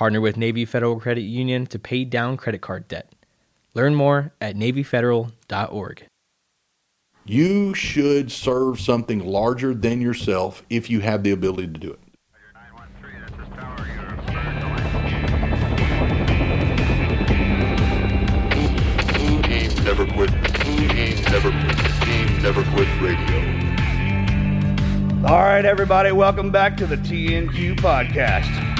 Partner with Navy Federal Credit Union to pay down credit card debt. Learn more at NavyFederal.org. You should serve something larger than yourself if you have the ability to do it. Never Quit. Never Quit. Never Quit Radio. All right, everybody, welcome back to the TNQ podcast.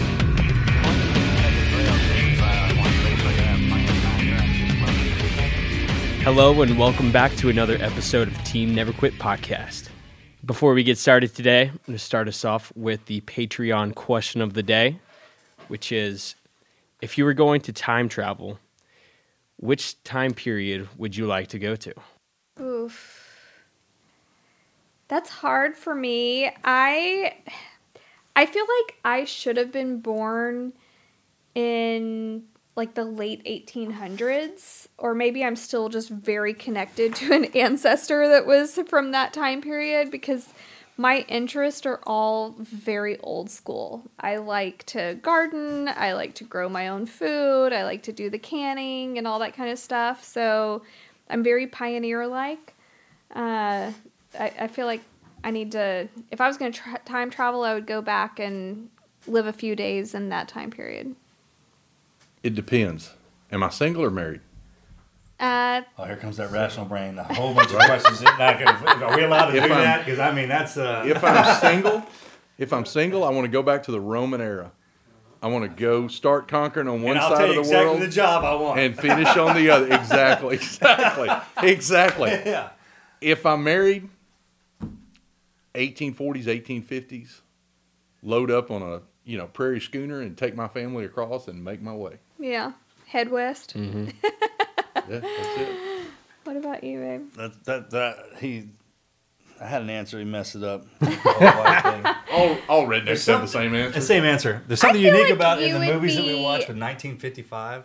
Hello and welcome back to another episode of Team Never Quit podcast. Before we get started today, I'm going to start us off with the Patreon question of the day, which is if you were going to time travel, which time period would you like to go to? Oof. That's hard for me. I I feel like I should have been born in like the late 1800s or maybe I'm still just very connected to an ancestor that was from that time period because my interests are all very old school. I like to garden, I like to grow my own food, I like to do the canning and all that kind of stuff. So I'm very pioneer like. Uh, I, I feel like I need to, if I was going to tra- time travel, I would go back and live a few days in that time period. It depends. Am I single or married? Uh, Oh, here comes that rational brain. A whole bunch of questions. Not gonna, are we allowed to If do I'm- that? Because I mean, that's uh, If I'm single, if I'm single, I want to go back to the Roman era. I want to go start conquering on one and I'll side tell of the exactly world the job I want. and finish on the other. Exactly, exactly, exactly. yeah. If I'm married, 1840s, 1850s, load up on a you know prairie schooner and take my family across and make my way. yeah. Head west. Yeah, that's it. What about you, babe? That, that that he. I had an answer. He messed it up. The whole white thing. All, all rednecks have the same answer. The same answer. There's something unique like about in the would movies that we be- watch from 1955.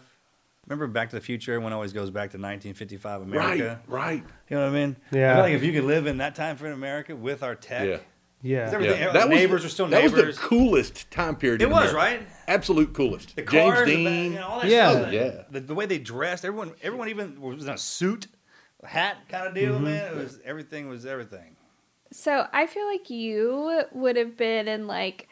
Remember Back to the Future? Everyone always goes back to 1955 America. Right, right. You know what I mean? Yeah. I feel like if you could live in that time frame in America with our tech, Yeah. Yeah. Everything- Yeah, the neighbors the, are still that was the coolest time period. it in was America. right. Absolute coolest. The James cars, the Dean. you know, all that Yeah. stuff. Yeah. The, the way they dressed, everyone, everyone even was in a suit, hat kind of deal, Mm-hmm. man. It was everything was everything. So I feel like you would have been in like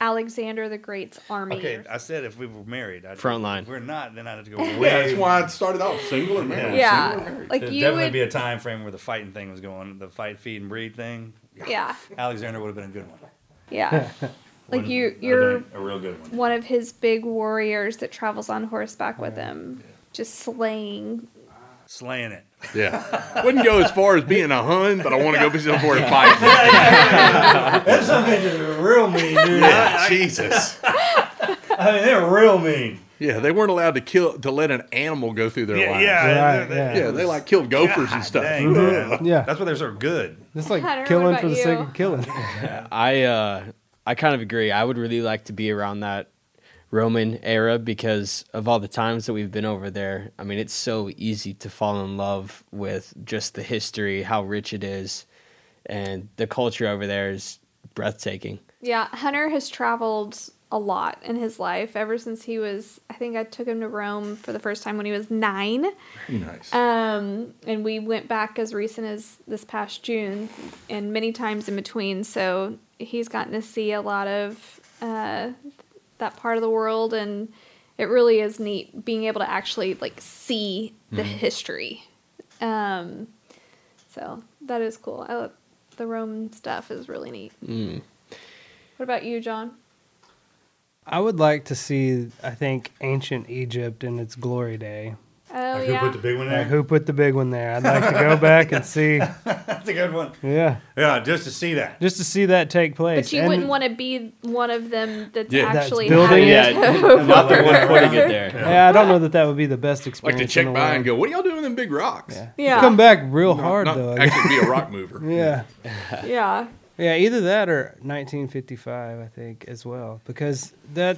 Alexander the Great's army. Okay, I said if we were married, I'd Front line. If we're not, then I'd have to go yeah, that's why I started off single or married. Yeah. Single or married. Like There'd you definitely would. be a time frame where the fighting thing was going, the fight, feed, and breed thing. Yeah. Alexander would have been a good one. Yeah. like you, you're a real good one. one of his big warriors that travels on horseback with him, just slaying. Slaying it. Yeah. Wouldn't go as far as being a hun, but I want to go be somewhere and fight. That's something real mean, dude. Yeah, Jesus. I mean, they're real mean. Yeah, they weren't allowed to kill to let an animal go through their Yeah, lives. yeah, Right, they're- yeah. Yeah, they like killed gophers and stuff. dang, man. Yeah. That's why they're so good. It's like killing for the sake of killing. I uh, I kind of agree. I would really like to be around that Roman era because of all the times that we've been over there. I mean, it's so easy to fall in love with just the history, how rich it is, and the culture over there is breathtaking. Yeah, Hunter has traveled a lot in his life ever since he was. I think I took him to Rome for the first time when he was nine. Very nice. Um, and we went back as recent as this past June, and many times in between. So he's gotten to see a lot of uh, that part of the world, and it really is neat being able to actually like see the history. Um, So that is cool. I love the Rome stuff is really neat. Mm. What about you, John? I would like to see, I think, ancient Egypt in its glory day. Oh Like yeah. who put the big one Like, there? who put the big one there? I'd like to go back and see. That's a good one. Yeah, Yeah, just to see that. just to see that take place. but you And- wouldn't want to be one of them that's Yeah. That's actually building it. Yeah, not the one putting it there. Yeah, I don't know that that would be the best experience. Like to check in the by world. and go, what are y'all doing with them big rocks? Yeah. Yeah. Come back real hard Not though. I guess. actually be a rock mover. yeah. yeah. Yeah, either that or 1955, I think, as well, because that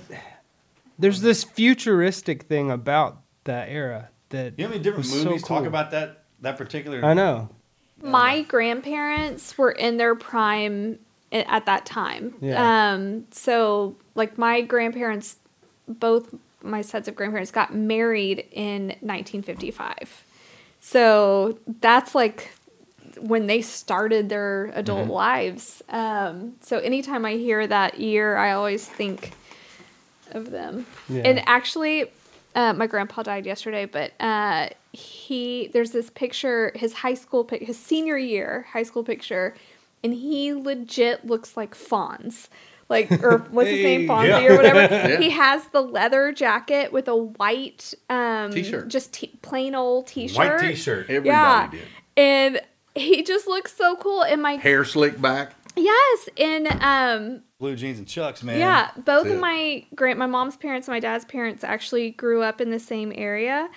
there's this futuristic thing about that era that You know how many different was so movies talk about that that particular? I know. My grandparents were in their prime at that time. Yeah. Um, so like my grandparents, both my sets of grandparents got married in 1955. So that's like when they started their adult lives. Um, so anytime I hear that year, I always think of them. Yeah. And actually, uh, my grandpa died yesterday, but uh, he there's this picture, his high school pic, his senior year high school picture, and he legit looks like Fonz. Like, or what's his name, Fonzie Yeah. or whatever. Yeah. He has the leather jacket with a white um, T-shirt. just t- plain old t-shirt. White T-shirt. Everybody Yeah. did. And he just looks so cool. And my Hair slicked back. yes, and um, Blue jeans and chucks, man. yeah, both That's of it. my grand, my mom's parents and my dad's parents actually grew up in the same area,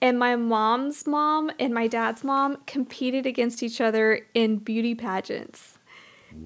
and my mom's mom and my dad's mom competed against each other in beauty pageants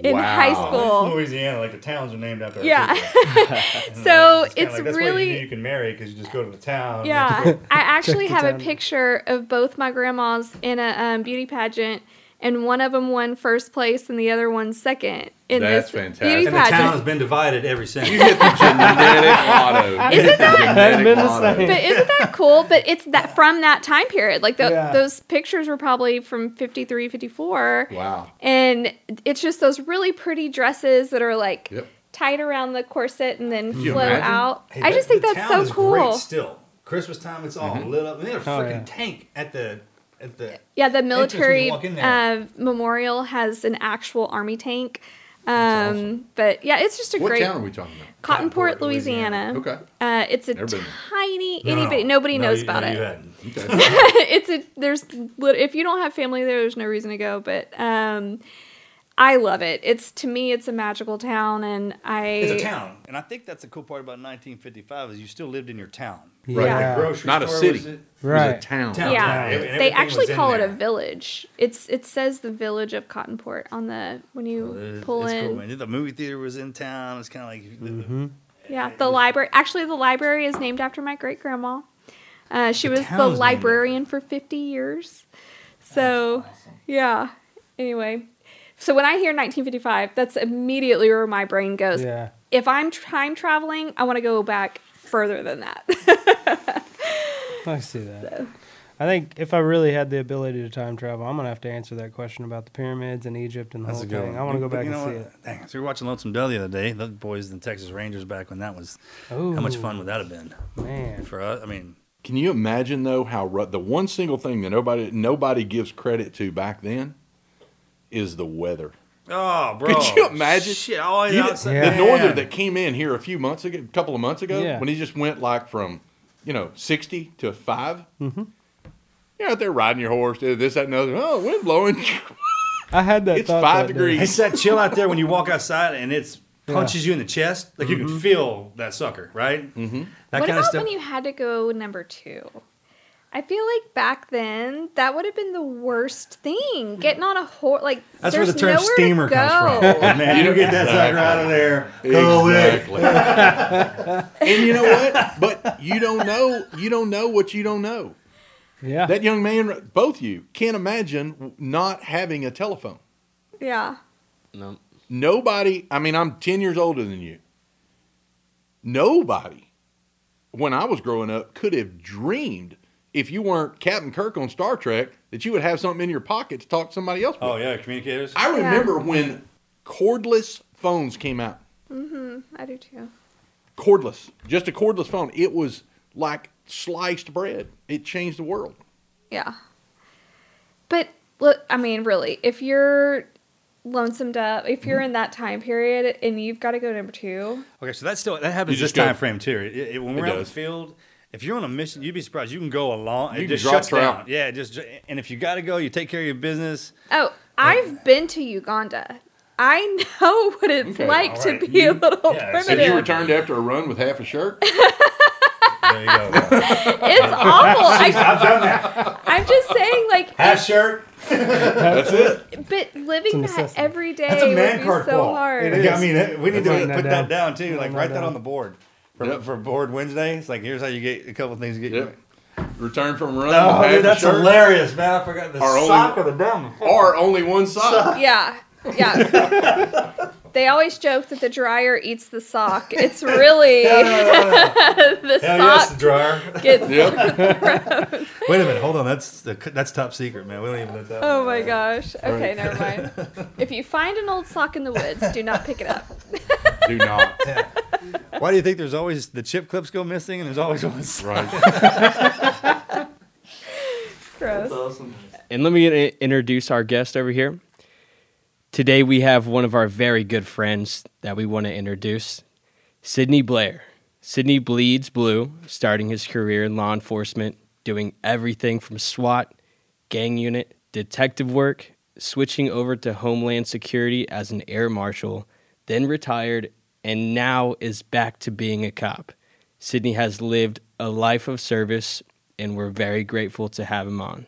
in high Wow. school. Louisiana, like the towns are named after. our Yeah. So like, kinda it's like, that's why really- you, you can marry because you just go to the town. Yeah, I actually the have a picture of both my grandmas in a um, beauty pageant, and one of them won first place and the other one second in That's this fantastic. beauty And the town has been divided ever since. You hit the genetic lotto. Isn't that- Genetic been the lotto. same. But isn't that cool? But it's that from that time period. Like the, Yeah. those pictures were probably from 53, 54. Wow. And it's just those really pretty dresses that are like Yep. tight around the corset and then you flow imagine? out. Hey, I just think the that's town so is cool. Great still, Christmas time, it's all Mm-hmm. lit up. And they had a Oh, freaking yeah. tank at the at the. Yeah, the military walk in there. uh, memorial has an actual army tank. Um, awesome. But yeah, it's just a What great town are we talking about? Cottonport, Cottonport, Louisiana. Okay. Uh, it's a Never tiny No, itty no. bitty. Nobody No, knows you- about no, it. You. Okay. it's a there's if you don't have family there, there's no reason to go. But um, I love it. It's to me, it's a magical town, and I It's a town, and I think that's the cool part about 1955 is you still lived in your town. Right. Yeah. The grocery Not a city. was it? It was Right. a town. Town. Yeah, and they actually call it a village. It's it says the village of Cottonport on the when you It- pull it's in. Cool, man. The movie theater was in town. It's kind of like Mm-hmm. Yeah, the library. Actually, the library is named after my great grandma. Uh, she The was the town's named after librarian for 50 years. So, yeah. Anyway, so when I hear 1955, that's immediately where my brain goes. Yeah. If I'm time traveling, I want to go back further than that. I see that. I think if I really had the ability to time travel, I'm gonna have to answer that question about the pyramids and Egypt and the That's whole thing. one. I want to go back you and know see what? it. Dang, so we were watching Lonesome Dove the other day. The boys in Texas Rangers back when that was. Oh, How much fun would that have been man! for us? I mean, Can you imagine though how the one single thing that nobody nobody gives credit to back then is the weather. oh, bro, Could you imagine? Shit, always You- outside. Yeah. The norther that came in here a few months ago, a couple of months ago, Yeah. when he just went like from, you know, sixty to 5 Mm-hmm. You're out there riding your horse, this, that, and the other. Oh, wind blowing. I had that. It's thought five that day. degrees. It's that chill out there when you walk outside and it's Yeah. punches you in the chest. Like you can feel that sucker, right? Mm-hmm. That what kind about of stuff. when you had to go number two? I feel like back then that would have been the worst thing. Getting on a horse, like That's where the there's term nowhere to steamer comes go. from. Man, you get that sucker out of there. Go exactly. and you know what? But you don't know. You don't know what you don't know. Yeah. That young man, both you, can't imagine not having a telephone. Yeah. No. Nobody, I mean, I'm 10 years older than you. Nobody, when I was growing up, could have dreamed if you weren't Captain Kirk on Star Trek that you would have something in your pocket to talk to somebody else with. Oh yeah, communicators. I remember when cordless phones came out. Mm-hmm. I do too. Cordless, just a cordless phone. It was like sliced bread. It changed the world. Yeah. But look, I mean, really, if you're lonesomed up, if you're in that time period and you've got to go number two, Okay, so that's still that happens this just go- time frame too. It, it- when we're out in the does. field, if you're on a mission, you'd be surprised. You can go along. You it can just drop shuts trout. down. Yeah, just and if you got to go, you take care of your business. oh, I've been to Uganda. I know what it's Okay, like all to right. be a little yeah, so Have you returned after a run with half a shirt? There you go. it's awful. I, I've done that. I'm just saying, like, Half shirt. That's it. but living that necessity. every day That's a would be card so qual. hard. It Yeah, I mean, we need to put that that down too. Like write that that down. on the board for, Yep. for board Wednesday. It's like here's how you get a couple of things to get you. Return from a run Oh, dude, that's shirt. hilarious, man! I forgot the Our only- sock or the down. Or only one sock. Yeah, yeah. they always joke that the dryer eats the sock. It's really the Hell yes, the sock dryer. gets. Yep. Wait a minute, hold on. That's the, that's top secret, man. We don't even let that. Oh one my go. gosh. Okay, never mind. If you find an old sock in the woods, do not pick it up. Do not. Why do you think there's always the chip clips go missing and there's always one? Right. Gross. And let me introduce our guest over here. Today we have one of our very good friends that we want to introduce, Sidney Blair. Sidney bleeds blue, starting his career in law enforcement, doing everything from SWAT, gang unit, detective work, switching over to Homeland Security as an air marshal, then retired, and now is back to being a cop. Sidney has lived a life of service, and we're very grateful to have him on.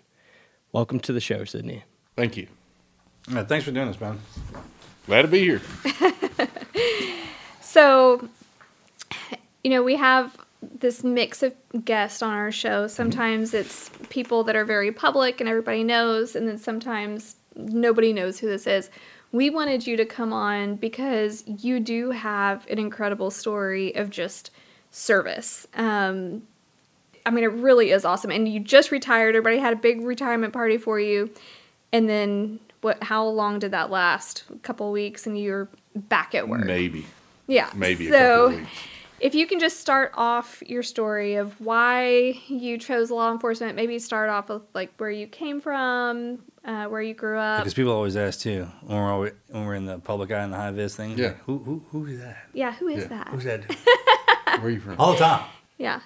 Welcome to the show, Sidney. Thank you. Yeah, thanks for doing this, man. Glad to be here. So, you know, we have this mix of guests on our show. Sometimes it's people that are very public and everybody knows, and then sometimes nobody knows who this is. We wanted you to come on because you do have an incredible story of just service. Um, I mean, it really is awesome. And you just retired. Everybody had a big retirement party for you. And then what? How long did that last? A couple weeks, and you're back at work. Maybe. Yeah. Maybe a So, couple of weeks. if you can just start off your story of why you chose law enforcement, maybe start off with like where you came from, uh, where you grew up. Because people always ask too when we're always, when we're in the public eye and the high vis thing. Yeah. like, who who who is that? yeah, who is Yeah. that? Who's that? Where are you from? All the time. Yeah.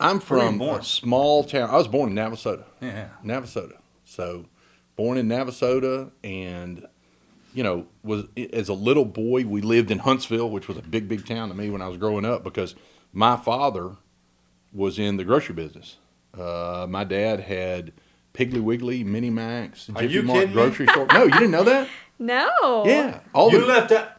I'm Where were you from a small town. I was born in Navasota. Yeah. Navasota. So, born in Navasota, and you know, was as a little boy, we lived in Huntsville, which was a big, big town to me when I was growing up because my father was in the grocery business. Uh, my dad had Piggly Wiggly, Mini Max, Are Jiffy you Mart kidding me? grocery store. No, you didn't know that? No. Yeah, all you the left that.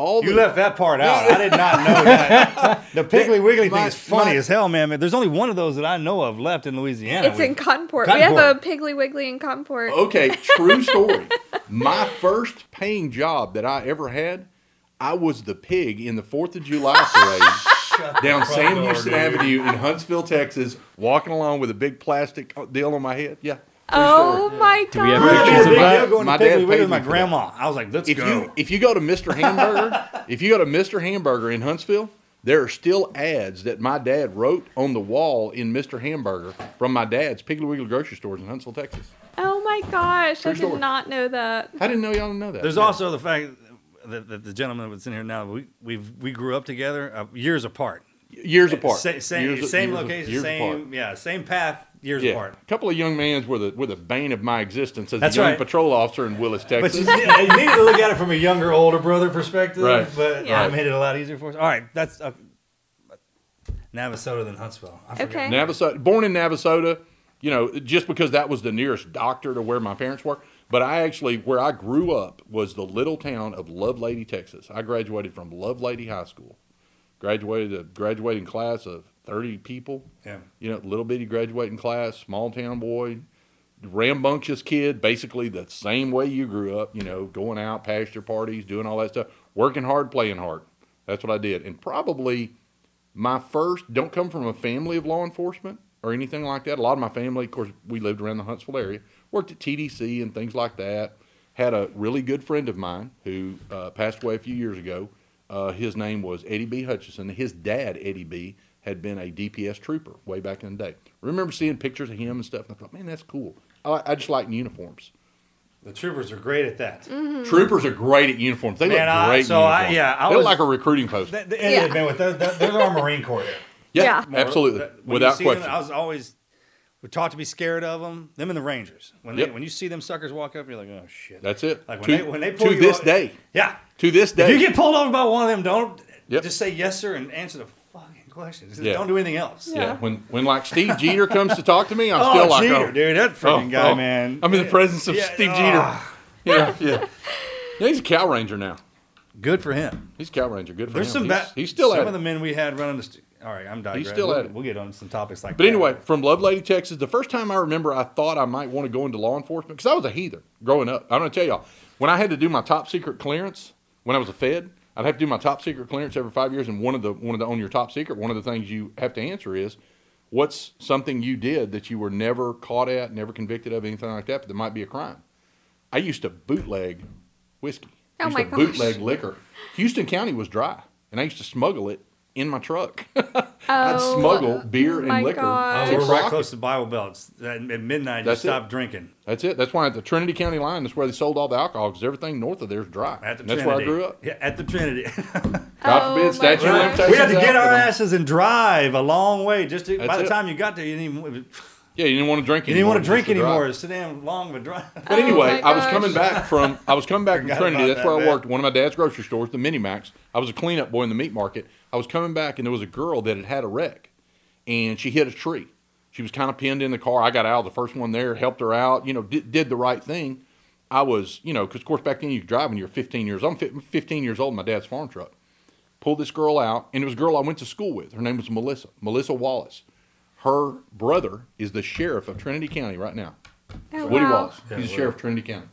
All You the, left that part out. I did not know that. The Piggly Wiggly thing is funny my- as hell, man. There's only one of those that I know of left in Louisiana. It's in with- Cottonport. We have a Cottonport. Piggly Wiggly in Cottonport. Okay, true story. My first paying job that I ever had, I was the pig in the Fourth of July parade down Sam Houston. Avenue in Huntsville, Texas, walking along with a big plastic deal on my head. Yeah. True oh story. my Do we have god. That'd be a pictures of that? going My to dad Wiggly paid with my me that. grandma. I was like, let's If go. you if you go to Mr. Hamburger, if you go to Mr. Hamburger in Huntsville, there are still ads that my dad wrote on the wall in Mr. Hamburger from my dad's Piggly Wiggly grocery stores in Huntsville, Texas. Oh my gosh. True I did story. not know that. I didn't know y'all didn't know that. There's Yeah. also the fact that, that the gentleman that's in here now, we we've we grew up together uh, years apart. Years apart. Sa- same Years- same years- location, years same apart. yeah, same path, years Yeah, apart. a couple of young mans were the were the bane of my existence as That's a young right. patrol officer in Willis, But Texas. you, you needed to look at it from a younger, older brother perspective. Right. But Yeah. it made it a lot easier for us. All right, that's uh, Navasota than Huntsville. I. Okay. Navasota, born in Navasota, you know, just because that was the nearest doctor to where my parents were. But I actually, where I grew up was the little town of Lovelady, Texas. I graduated from Lovelady High School. Graduated a graduating class of 30 people. Yeah. You know, little bitty graduating class, small town boy, rambunctious kid, basically the same way you grew up, you know, going out, pasture parties, doing all that stuff, working hard, playing hard. That's what I did. And probably my first, don't come from a family of law enforcement or anything like that. A lot of my family, of course, we lived around the Huntsville area, worked at TDC and things like that. Had a really good friend of mine who uh, passed away a few years ago. Uh, his name was Eddie B. Hutchison. His dad, Eddie B., had been a DPS trooper way back in the day. remember seeing pictures of him and stuff, and I thought, man, that's cool. I, I just like uniforms. The troopers are great at that. Troopers are great at uniforms. They Man, look I- so in I- yeah, I they look was- like a recruiting post. The, the Yeah. Indians, man, with those, those those are our Marine Corps. yeah, Yeah. More- absolutely, that- without see them, question. I was always would taught to be scared of them. Them and the Rangers. When Yep. they, when you see them suckers walk up, you're like, oh shit. That's it. Like when to, they when they pull to you this o- day, Yeah. To this day, If you get pulled over by one of them, don't Yep. just say yes sir and answer the fucking questions. Yeah. Don't do anything else. yeah. When when like Steve Jeter comes to talk to me, I'm Oh, still like, Jeter, oh, dude, that oh, freaking oh, guy, oh. man. I'm in the presence of Yeah, Steve oh. Jeter. Ah. Yeah, yeah. Yeah, he's a cow ranger now. Good for him. He's a cow ranger. Good for him. There's him. some he's, bad. he's still some at of it. the men we had running the. St- all right, I'm digressing. still we'll, at it. We'll get on some topics like But that. anyway, from Lovelady, Texas, the first time I remember I thought I might want to go into law enforcement because I was a heather growing up. I'm going to tell y'all, when I had to do my top secret clearance when I was a Fed, I'd have to do my top secret clearance every five years, and one of the one of the on your top secret, one of the things you have to answer is, what's something you did that you were never caught at, never convicted of, anything like that, but that might be a crime. I used to bootleg whiskey. Oh I Oh used my to gosh. bootleg liquor. Houston County was dry, and I used to smuggle it in my truck. I'd Oh, smuggle beer and liquor. Oh, we're right close to Bible Belts. At at midnight, That's you it. stop drinking. That's it. That's why at the Trinity County line, that's where they sold all the alcohol because everything north of there is dry. At the And that's Trinity. where I grew up. Yeah, at the Trinity. God Oh, forbid, my statute of limitations. we had to get our asses and drive a long way just to. by the it. time you got there, you didn't even. Yeah, you didn't want to drink You anymore. didn't want to drink anymore. It's so damn long of a drive. But anyway, Oh I was coming back from I was coming back from Trinity. about That's where that, I worked. One of my dad's grocery stores, the Minimax. I was a cleanup boy in the meat market. I was coming back, and there was a girl that had had a wreck, and she hit a tree. She was kind of pinned in the car. I got out, the first one there, helped her out. You know, did, did the right thing. I was, you know, because of course back then you could drive when you're 15 years. old. I'm 15 years old. in My dad's farm truck. Pulled this girl out, and it was a girl I went to school with. Her name was Melissa. Melissa Wallace. Her brother is the sheriff of Trinity County right now. Oh, Woody wow. Wallace. Yeah, He's the Woody. sheriff of Trinity County.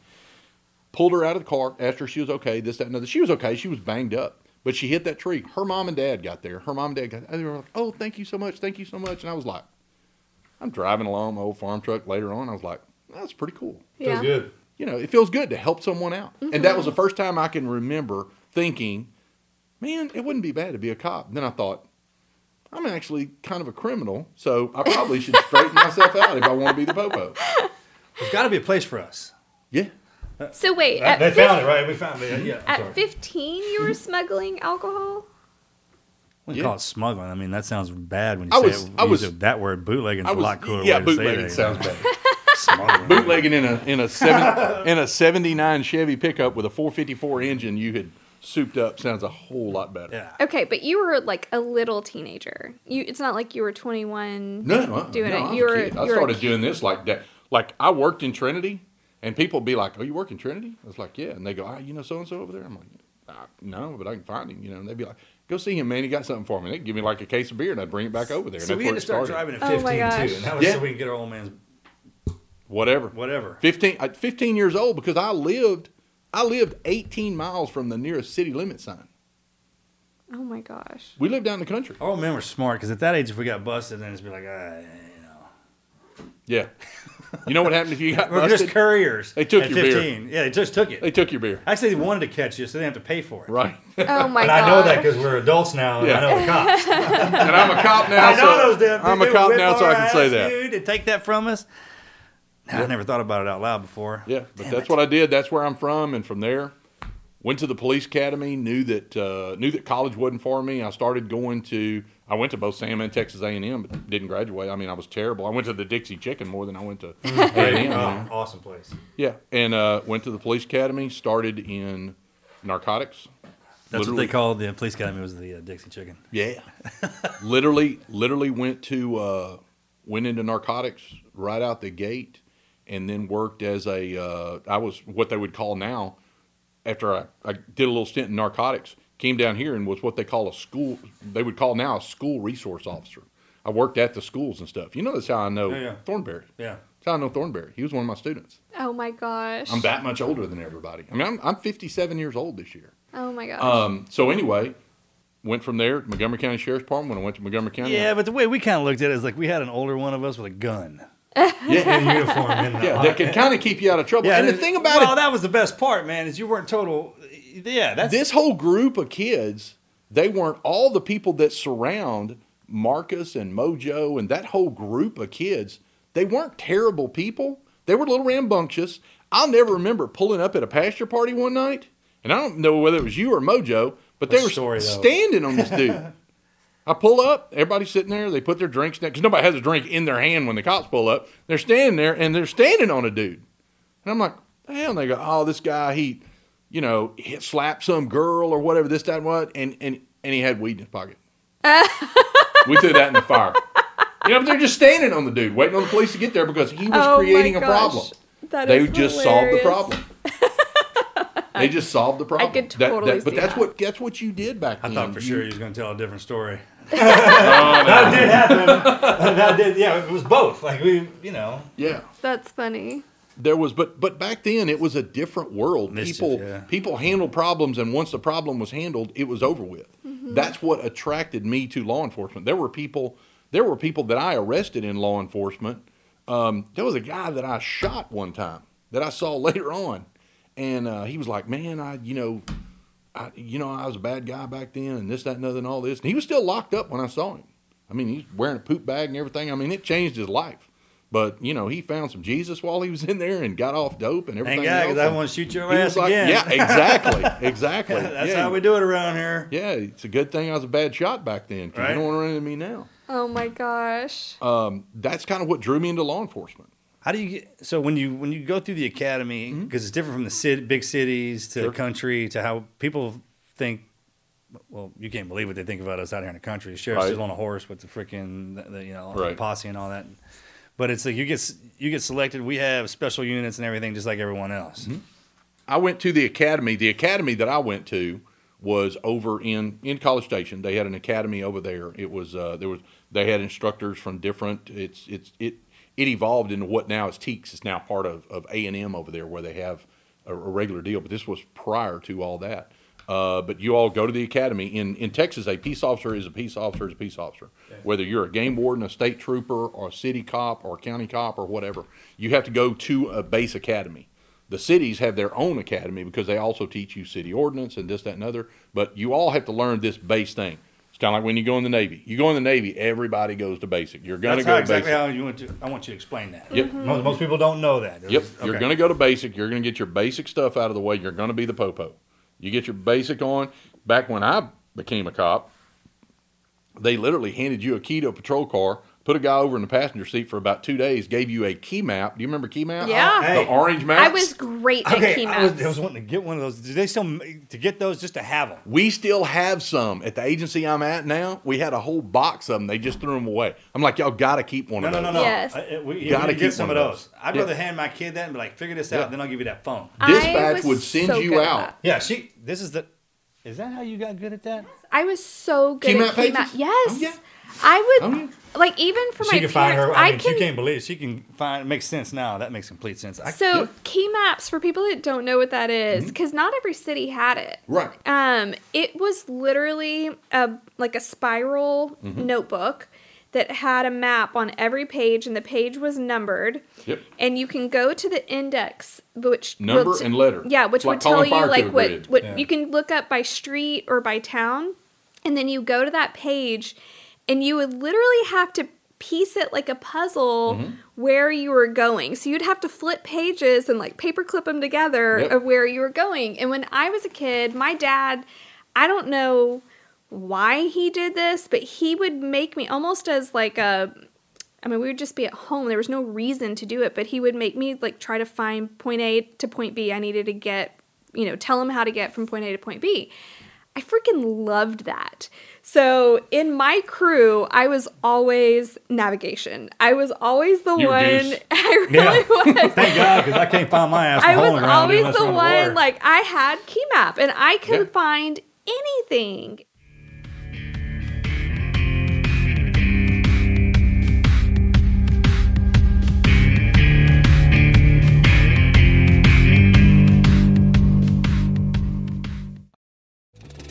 Pulled her out of the car, asked her if she was okay, this, that, and other. She was okay. She was banged up. But she hit that tree. Her mom and dad got there. Her mom and dad got They were like, oh, thank you so much. Thank you so much. And I was like, I'm driving along my old farm truck later on. I was like, that's pretty cool. Yeah. good. You know, it feels good to help someone out. And that was the mm-hmm. first time I can remember thinking, man, it wouldn't be bad to be a cop. Then I thought, I'm actually kind of a criminal, so I probably should straighten myself out if I want to be the popo. There's got to be a place for us. Yeah. So wait, They at, they fif- found it, right? We found it. Yeah. I'm sorry. at 15 you were smuggling alcohol? We Yeah. call it smuggling. I mean, that sounds bad when you I say was- it. I was- it- that word bootlegging is a lot cooler. yeah, way to say bootlegging sounds better. Smuggling. bootlegging in a in a seven in a seventy nine Chevy pickup with a four fifty four engine you had souped up sounds a whole lot better. Yeah. Okay, but you were like a little teenager. You it's not like you were 21 No, no, doing no, I it. was You a were kid. I you were a started doing this like that. Like I worked in Trinity, and people be like, "Oh, you work in Trinity?" I was like, "Yeah," and they go, "Ah, you know so and so over there?" I'm like, ah, "No, but I can find him." You know, and they'd be like, "Go see him, man. He got something for me." They'd give me like a case of beer, and I'd bring it back over there. And So that's we where had to it start started. driving at Oh my 15 gosh. too, and that was Yeah. so we can get our old man's Whatever. whatever. 15, at 15 years old because I lived, I lived 18 miles from the nearest city limit sign. Oh my gosh. We lived down in the country. Our old men were smart because at that age, if we got busted, then it's be like, ah, you know, Yeah. You know what happened if you got we're just couriers. They took at your beer. Yeah, they just took it. They took your beer. Actually, they wanted to catch you, so they didn't have to pay for it. Right. Oh my And. I know that because we're adults now, and Yeah. I know the cops. and I'm a cop now. I know so those damn I'm a cop now, so I can say that. Dude, and take that from us. I never thought about it out loud before. Yeah, but that's what I did. That's where I'm from, and from there, went to the police academy. Knew that uh, knew that college wasn't for me. I started going to. I went to both Sam and Texas A&M, but didn't graduate. I mean, I was terrible. I went to the Dixie Chicken more than I went to A&M. Great. you know? Oh, awesome place. Yeah, and uh, went to the police academy. Started in narcotics. That's Literally- what they called the police academy was the uh, Dixie Chicken. Yeah, literally, literally went to uh, went into narcotics right out the gate, and then worked as a uh, I was what they would call now after I, I did a little stint in narcotics. Came down here and was what they call a school. They would call now a school resource officer. I worked at the schools and stuff. You know that's how I know Yeah, yeah. Thornberry. Yeah. That's how I know Thornberry. He was one of my students. Oh my gosh. I'm that much older than everybody. I mean, I'm, I'm 57 years old this year. Oh my gosh. Um, so anyway, went from there to Montgomery County Sheriff's Department. When I went to Montgomery County, Yeah, but the way we kind of looked at it is like we had an older one of us with a gun yeah, in uniform. In the, yeah, that can kind of keep you out of trouble. Yeah, and the and- thing about well, it, well, that was the best part, man, is you weren't total. Yeah, that's this whole group of kids, they weren't all the people that surround Marcus and Mojo and that whole group of kids. They weren't terrible people. They were a little rambunctious. I'll never remember pulling up at a pasture party one night, and I don't know whether it was you or Mojo, but they What's were story, standing on this dude. I pull up, everybody's sitting there. They put their drinks down because nobody has a drink in their hand when the cops pull up. They're standing there and they're standing on a dude, and I'm like, the hell? And they go, oh, this guy, he, you know, he slapped some girl or whatever, this, that, and what, and and and he had weed in his pocket. we threw that in the fire. You know, but they're just standing on the dude, waiting on the police to get there because he was Oh creating a problem. That they is just solved the problem. they just solved the problem. I could totally that- but see that's that. what that's what you did back I then. I thought for You- sure he was going to tell a different story. that did happen. that did. Yeah, it was both. Like we, you know. Yeah. That's funny. There was, but but back then it was a different world. Mischief, people yeah. people handled problems, and once the problem was handled, it was over with. That's what attracted me to law enforcement. There were people, there were people that I arrested in law enforcement. Um, there was a guy that I shot one time that I saw later on, and uh, he was like, "Man, I you know, I you know I was a bad guy back then, and this that and other and all this." And he was still locked up when I saw him. I mean, he's wearing a poop bag and everything. I mean, it changed his life. But you know, he found some Jesus while he was in there and got off dope and everything. Thank God, because I want to shoot your ass like, again. Yeah, exactly, exactly. That's yeah. how we do it around here. Yeah, it's a good thing I was a bad shot back then because Right. you don't want to run into me now. Oh my gosh. Um, that's kind of what drew me into law enforcement. How do you get so when you when you go through the academy because it's different from the city, big cities to Mm-hmm. Sure. country to how people think. Well, you can't believe what they think about us out here in the country. The sheriff's Right. still on a horse with the freaking the, the, you know the Right. posse and all that. But it's like you get you get selected. We have special units and everything, just like everyone else. Mm-hmm. I went to the academy. The academy that I went to was over in in College Station. They had an academy over there. It was uh, there was they had instructors from different. It's it's it it evolved into what now is TEEX. It's now part of of A and M over there, where they have a, a regular deal. But this was prior to all that. Uh, but you all go to the academy in in Texas. A peace officer is a peace officer is a peace officer. Whether you're a game warden, a state trooper, or a city cop, or a county cop, or whatever, you have to go to a base academy. The cities have their own academy because they also teach you city ordinance and this, that, and other. But you all have to learn this base thing. It's kind of like when you go in the Navy. You go in the Navy, everybody goes to basic. You're going to go how to exactly basic. how you want to. I want you to explain that. Yep. Most, most people don't know that. Yep. You're okay. going to go to basic. You're going to get your basic stuff out of the way. You're going to be the popo. You get your basic on. Back when I became a cop, they literally handed you a key to a patrol car, put a guy over in the passenger seat for about two days, gave you a key map. Do you remember key map? Yeah. Oh, hey. The orange map. I was great at Okay, key I was. I was wanting to get one of those. Do they still ma- to get those just to have them? We still have some at the agency I'm at now. We had a whole box of them. They just threw them away. I'm like, y'all got to keep one No, of no, those. no, no. Yes. I- I- we, Gotta Gotta keep get some of one of those. those. I'd Yeah. rather hand my kid that and be like, figure this out, Yeah. then I'll give you that phone. I Dispatch was would send so you good at out. that. Yeah, she. This is the. Is that how you got good at that? I was so good Key at map key map. Yes. Oh, yeah. I would like even for she my can parents. find her. I, I mean, can she can't believe she can find. It makes sense now. That makes complete sense. I, So Yeah. key maps for people that don't know what that is, because not every city had it. Right. Um, it was literally a like a spiral Mm-hmm. notebook that had a map on every page, and the page was numbered. Yep. And you can go to the index, which Number will t- and letter. Yeah, which like would tell you like what what Yeah. you can look up by street or by town, and then you go to that page, and you would literally have to piece it like a puzzle Mm-hmm. where you were going. So you'd have to flip pages and like paperclip them together Yep. of where you were going. And when I was a kid, my dad, I don't know why he did this, but he would make me almost as like a I mean, we would just be at home. There was no reason to do it, but he would make me like try to find point A to point B. I needed to get, you know, tell him how to get from point A to point B. I freaking loved that. So in my crew, I was always navigation. I was always the You one. I really Yeah. was. Thank God, because I can't find my ass. I in a hole in was always the one. underwater. Like I had key map, and I could Yeah. find anything.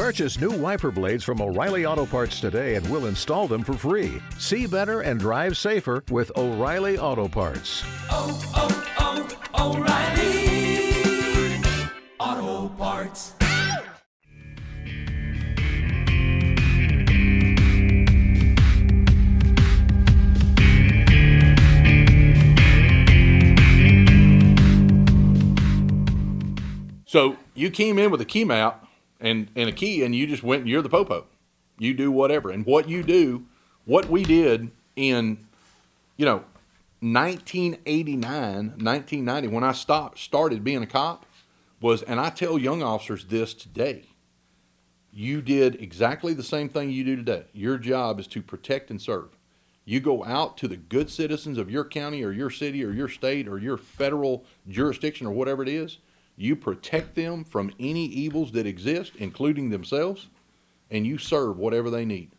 Purchase new wiper blades from O'Reilly Auto Parts today and we'll install them for free. See better and drive safer with O'Reilly Auto Parts. oh, oh, O'Reilly Auto Parts. So you came in with a key map and, and a key, and you just went. You're the popo. You do whatever, and what you do, what we did in, you know, 1989, 1990, when I stopped started being a cop, was, and I tell young officers this today. You did exactly the same thing you do today. Your job is to protect and serve. You go out to the good citizens of your county or your city or your state or your federal jurisdiction or whatever it is. You protect them from any evils that exist, including themselves, and you serve whatever they need.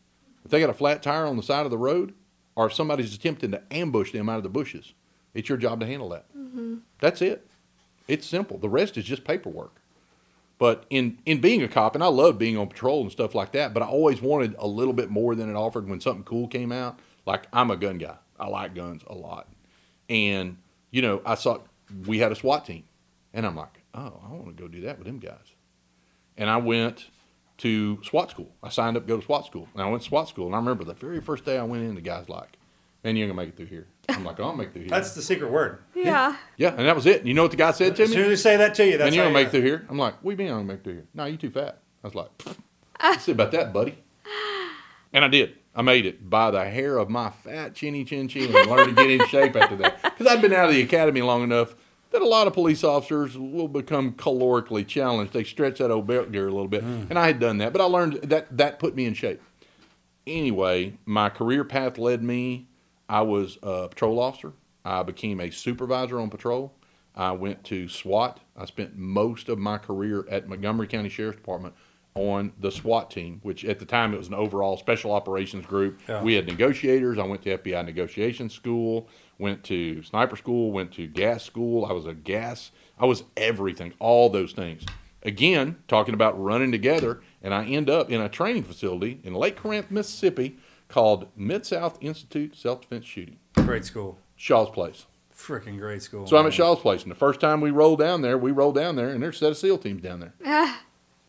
If they got a flat tire on the side of the road, or if somebody's attempting to ambush them out of the bushes, it's your job to handle that. Mm-hmm. That's it. It's simple. The rest is just paperwork. But in, in being a cop, and I love being on patrol and stuff like that, but I always wanted a little bit more than it offered when something cool came out. Like, I'm a gun guy. I like guns a lot. And, you know, I saw we had a SWAT team. And I'm like, oh, I want to go do that with them guys. And I went to SWAT school. I signed up to go to SWAT school. And I went to SWAT school. And I remember the very first day I went in, the guy's like, man, you ain't going to make it through here. I'm like, oh, I'll make it through here. That's the secret word. Yeah. yeah, and that was it. You know what the guy said to me? As me? soon as they say that to you, that's and you how don't make know. through here. I'm like, what do you mean I don't make through here? No, you too fat. I was like, let's see about that, buddy. And I did. I made it by the hair of my fat chinny chin chin and learned to get in shape after that. Because I'd been out of the academy long enough that a lot of police officers will become calorically challenged. They stretch that old belt gear a little bit. Hmm. And I had done that, but I learned that that put me in shape. Anyway, my career path led me. I was a patrol officer. I became a supervisor on patrol. I went to SWAT. I spent most of my career at Montgomery County Sheriff's Department on the SWAT team, which at the time it was an overall special operations group. Yeah. We had negotiators. I went to FBI negotiation school, went to sniper school, went to gas school. I was a gas, I was everything, all those things. Again, talking about running together, and I end up in a training facility in Lake Cormorant, Mississippi called Mid South Institute Self Defense Shooting, Great school. Shaw's Place. Freaking great school. So I'm at Shaw's Place, and the first time we rolled down there, we rolled down there, and there's a set of SEAL teams down there.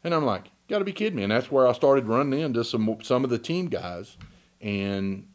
And I'm like, got to be kidding me. And that's where I started running into some some of the team guys. And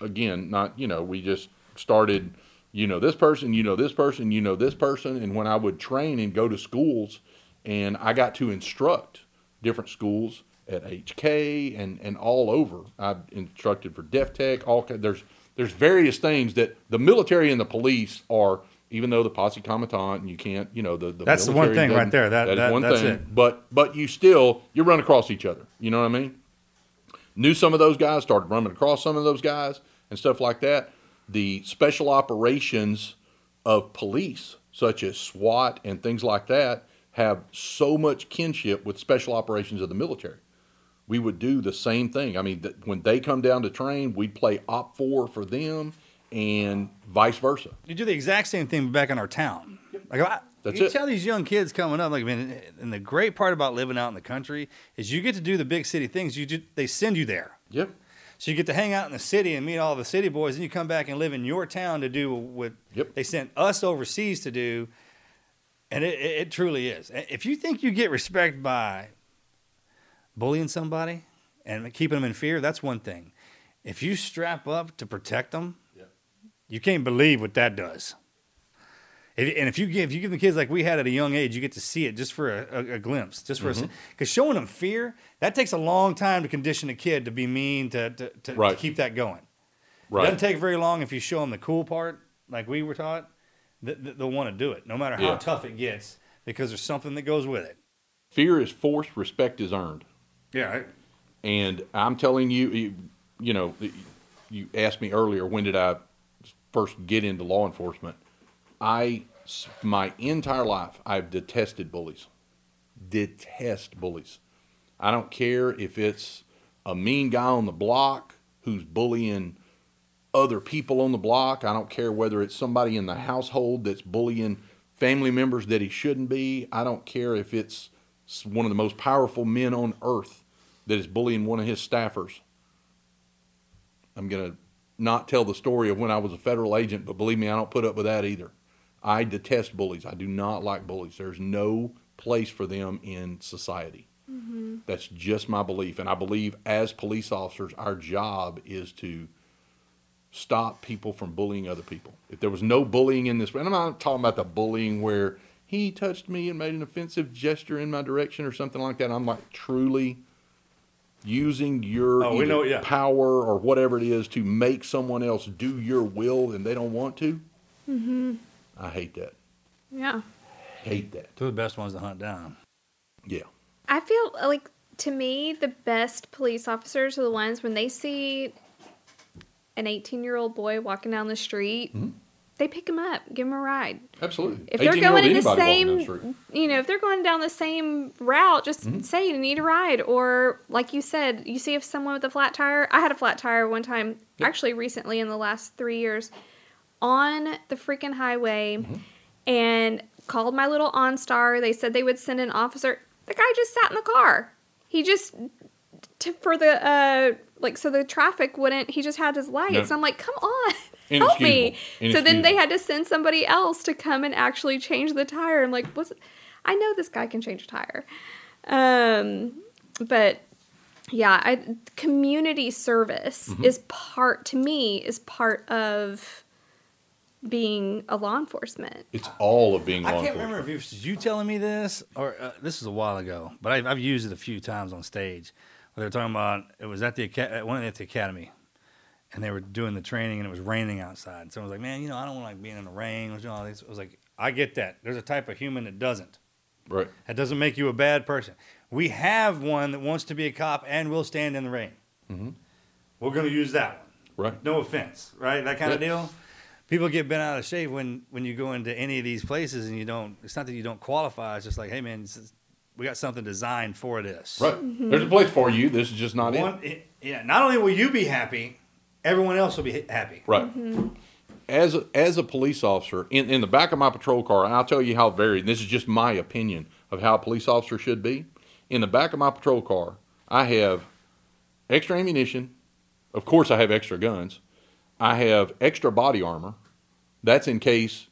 again, not you know, we just started. You know this person, you know this person, you know this person. And when I would train and go to schools, and I got to instruct different schools at HK and and all over. I've instructed for Def Tech. All there's there's various things that the military and the police are. Even though the posse comitatus and you can't, you know, the, the That's the one thing right there. That- that is that- one that's thing. it. But but you still you run across each other. You know what I mean? Knew some of those guys, started running across some of those guys and stuff like that. The special operations of police, such as SWAT and things like that, have so much kinship with special operations of the military. We would do the same thing. I mean, th- when they come down to train, we'd play OPFOR for them, and vice versa. You do the exact same thing back in our town. Like I, That's you it. tell these young kids coming up, like man, and the great part about living out in the country is you get to do the big city things. You ju- they send you there. Yep. So you get to hang out in the city and meet all the city boys, and you come back and live in your town to do what Yep. they sent us overseas to do. And it, it, it truly is. If you think you get respect by bullying somebody and keeping them in fear, that's one thing. If you strap up to protect them, you can't believe what that does. If, and if you give if you give the kids like we had at a young age, you get to see it just for a, a, a glimpse, just for Mhm. a because showing them fear that takes a long time to condition a kid to be mean to to, to, to keep that going. It doesn't take very long if you show them the cool part, like we were taught. th- th- They'll want to do it, no matter how Yeah. tough it gets, because there's something that goes with it. Fear is forced, respect is earned. Yeah, right. And I'm telling you, you, you know, you asked me earlier, when did I first get into law enforcement? I, my entire life, I've detested bullies. Detest bullies. I don't care if it's a mean guy on the block who's bullying other people on the block. I don't care whether it's somebody in the household that's bullying family members that he shouldn't be. I don't care if it's one of the most powerful men on earth that is bullying one of his staffers. I'm going to not tell the story of when I was a federal agent, but believe me, I don't put up with that either. I detest bullies. I do not like bullies. There's no place for them in society. Mm-hmm. That's just my belief. And I believe as police officers, our job is to stop people from bullying other people. If there was no bullying in this, and I'm not talking about the bullying where he touched me and made an offensive gesture in my direction or something like that. I'm like truly using your Oh, we know- yeah. power or whatever it is to make someone else do your will and they don't want to. Mm-hmm. I hate that. Yeah. Hate that. Two of the best ones to hunt down. Yeah. I feel like to me the best police officers are the ones when they see an 18 year old boy walking down the street, they pick them up, give them a ride. Absolutely. If they're going in the same, you know, if they're going down the same route, just Mm-hmm. say you need a ride. Or like you said, you see if someone with a flat tire. I had a flat tire one time, actually recently in the last three years, on the freaking highway, Mm-hmm. and called my little OnStar. They said they would send an officer. The guy just sat in the car. He just to, for the uh like so the traffic wouldn't. He just had his lights. No. I'm like, come on. Help me. So then they had to send somebody else to come and actually change the tire. I'm like, what's I know this guy can change a tire. Um but yeah, I community service Mm-hmm. is part to me is part of being a law enforcement. It's all of being law I can't enforcement. remember if it was you telling me this or uh, this is a while ago, but I've, I've used it a few times on stage. They were talking about it was at the at one at the academy, and they were doing the training, and it was raining outside. So I was like, man, you know, I don't want like being in the rain. You know, all this. I was like, I get that. There's a type of human that doesn't. Right. That doesn't make you a bad person. We have one that wants to be a cop and will stand in the rain. Mhm. We're going to use that one. Right. No offense, right? That kind of deal. People get bent out of shape when when you go into any of these places and you don't. It's not that you don't qualify. It's just like, hey man, this is- we got something designed for this. Right. There's a place for you. This is just not One, it. it- yeah. Not only will you be happy, everyone else will be happy. Right. Mm-hmm. As a, as a police officer, in, in the back of my patrol car, and I'll tell you how varied, and this is just my opinion of how a police officer should be. In the back of my patrol car, I have extra ammunition. Of course, I have extra guns. I have extra body armor. That's in case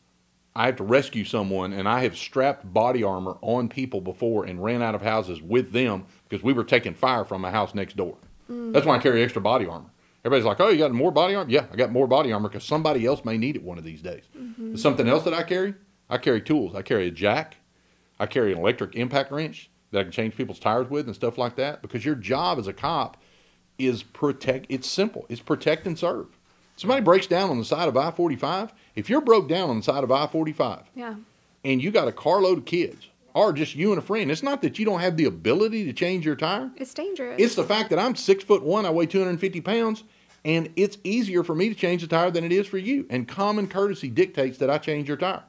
I have to rescue someone, and I have strapped body armor on people before and ran out of houses with them because we were taking fire from a house next door. Mm. That's why I carry extra body armor. Everybody's like, "Oh, you got more body armor?" Yeah, I got more body armor because somebody else may need it one of these days. But Something else that I carry, I carry tools. I carry a jack. I carry an electric impact wrench that I can change people's tires with and stuff like that. Because your job as a cop is protect. It's simple. It's protect and serve. Somebody breaks down on the side of I forty five. If you're broke down on the side of I forty five, Yeah. and you got a carload of kids, or just you and a friend, it's not that you don't have the ability to change your tire. It's dangerous. It's the fact that I'm six foot one, I weigh 250 pounds, and it's easier for me to change the tire than it is for you. And common courtesy dictates that I change your tire.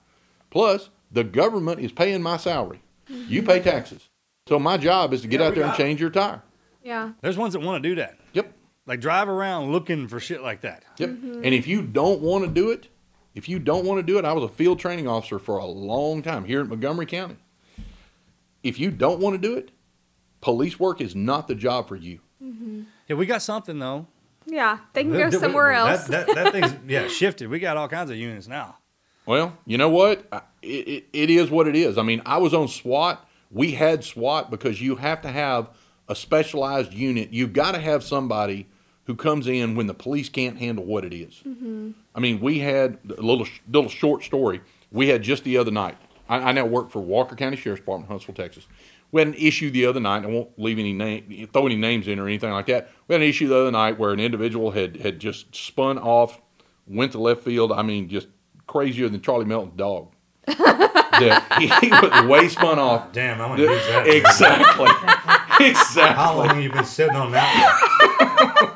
Plus, the government is paying my salary. You pay mm-hmm. taxes. So my job is to get Yeah, out there and change your tire. yeah. There's ones that want to do that. Yep. Like drive around looking for shit like that. Yep. Mm-hmm. And if you don't want to do it, if you don't want to do it, I was a field training officer for a long time here in Montgomery County. If you don't want to do it, police work is not the job for you. Mm-hmm. Yeah, we got something though. Yeah. They can Th- go th- somewhere that- else. That, that, thing's yeah shifted. We got all kinds of units now. Well, you know what? It, it, it is what it is. I mean, I was on SWAT. We had SWAT because you have to have a specialized unit. You've got to have somebody who comes in when the police can't handle what it is. Mm-hmm. I mean, we had a little little short story. We had just the other night. I, I now work for Walker County Sheriff's Department, Huntsville, Texas. We had an issue the other night. I won't leave any name, throw any names in or anything like that. We had an issue the other night where an individual had had just spun off, went to left field. I mean, just crazier than Charlie Melton's dog. that he, he was way spun off. Damn, I'm gonna use that. Exactly. exactly. How long have you been sitting on that?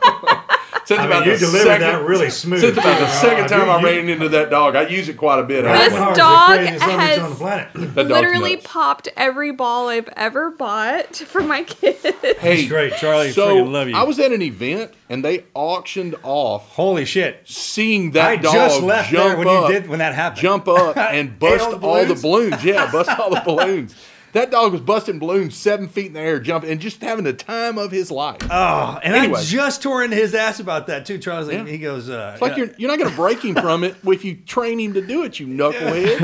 Since I mean, about you the delivered second, that really smooth, Since about too. the second Uh, time you- I ran into that dog, I use it quite a bit. This actually. dog craziest something has on the planet. Literally popped every ball I've ever bought for my kids. Hey, great, Charlie. So freaking love you. I was at an event and they auctioned off Holy shit! seeing that I dog just left jump there when up, you did when that happened. jump up and bust all the all the balloons? balloons. Yeah, bust all the balloons. That dog was busting balloons seven feet in the air, jumping, and just having the time of his life. Oh, and Anyway. I just tore into his ass about that too. Charles, like, Yeah. he goes, uh, It's like yeah. you're, you're not going to break him from it if you train him to do it, you knucklehead.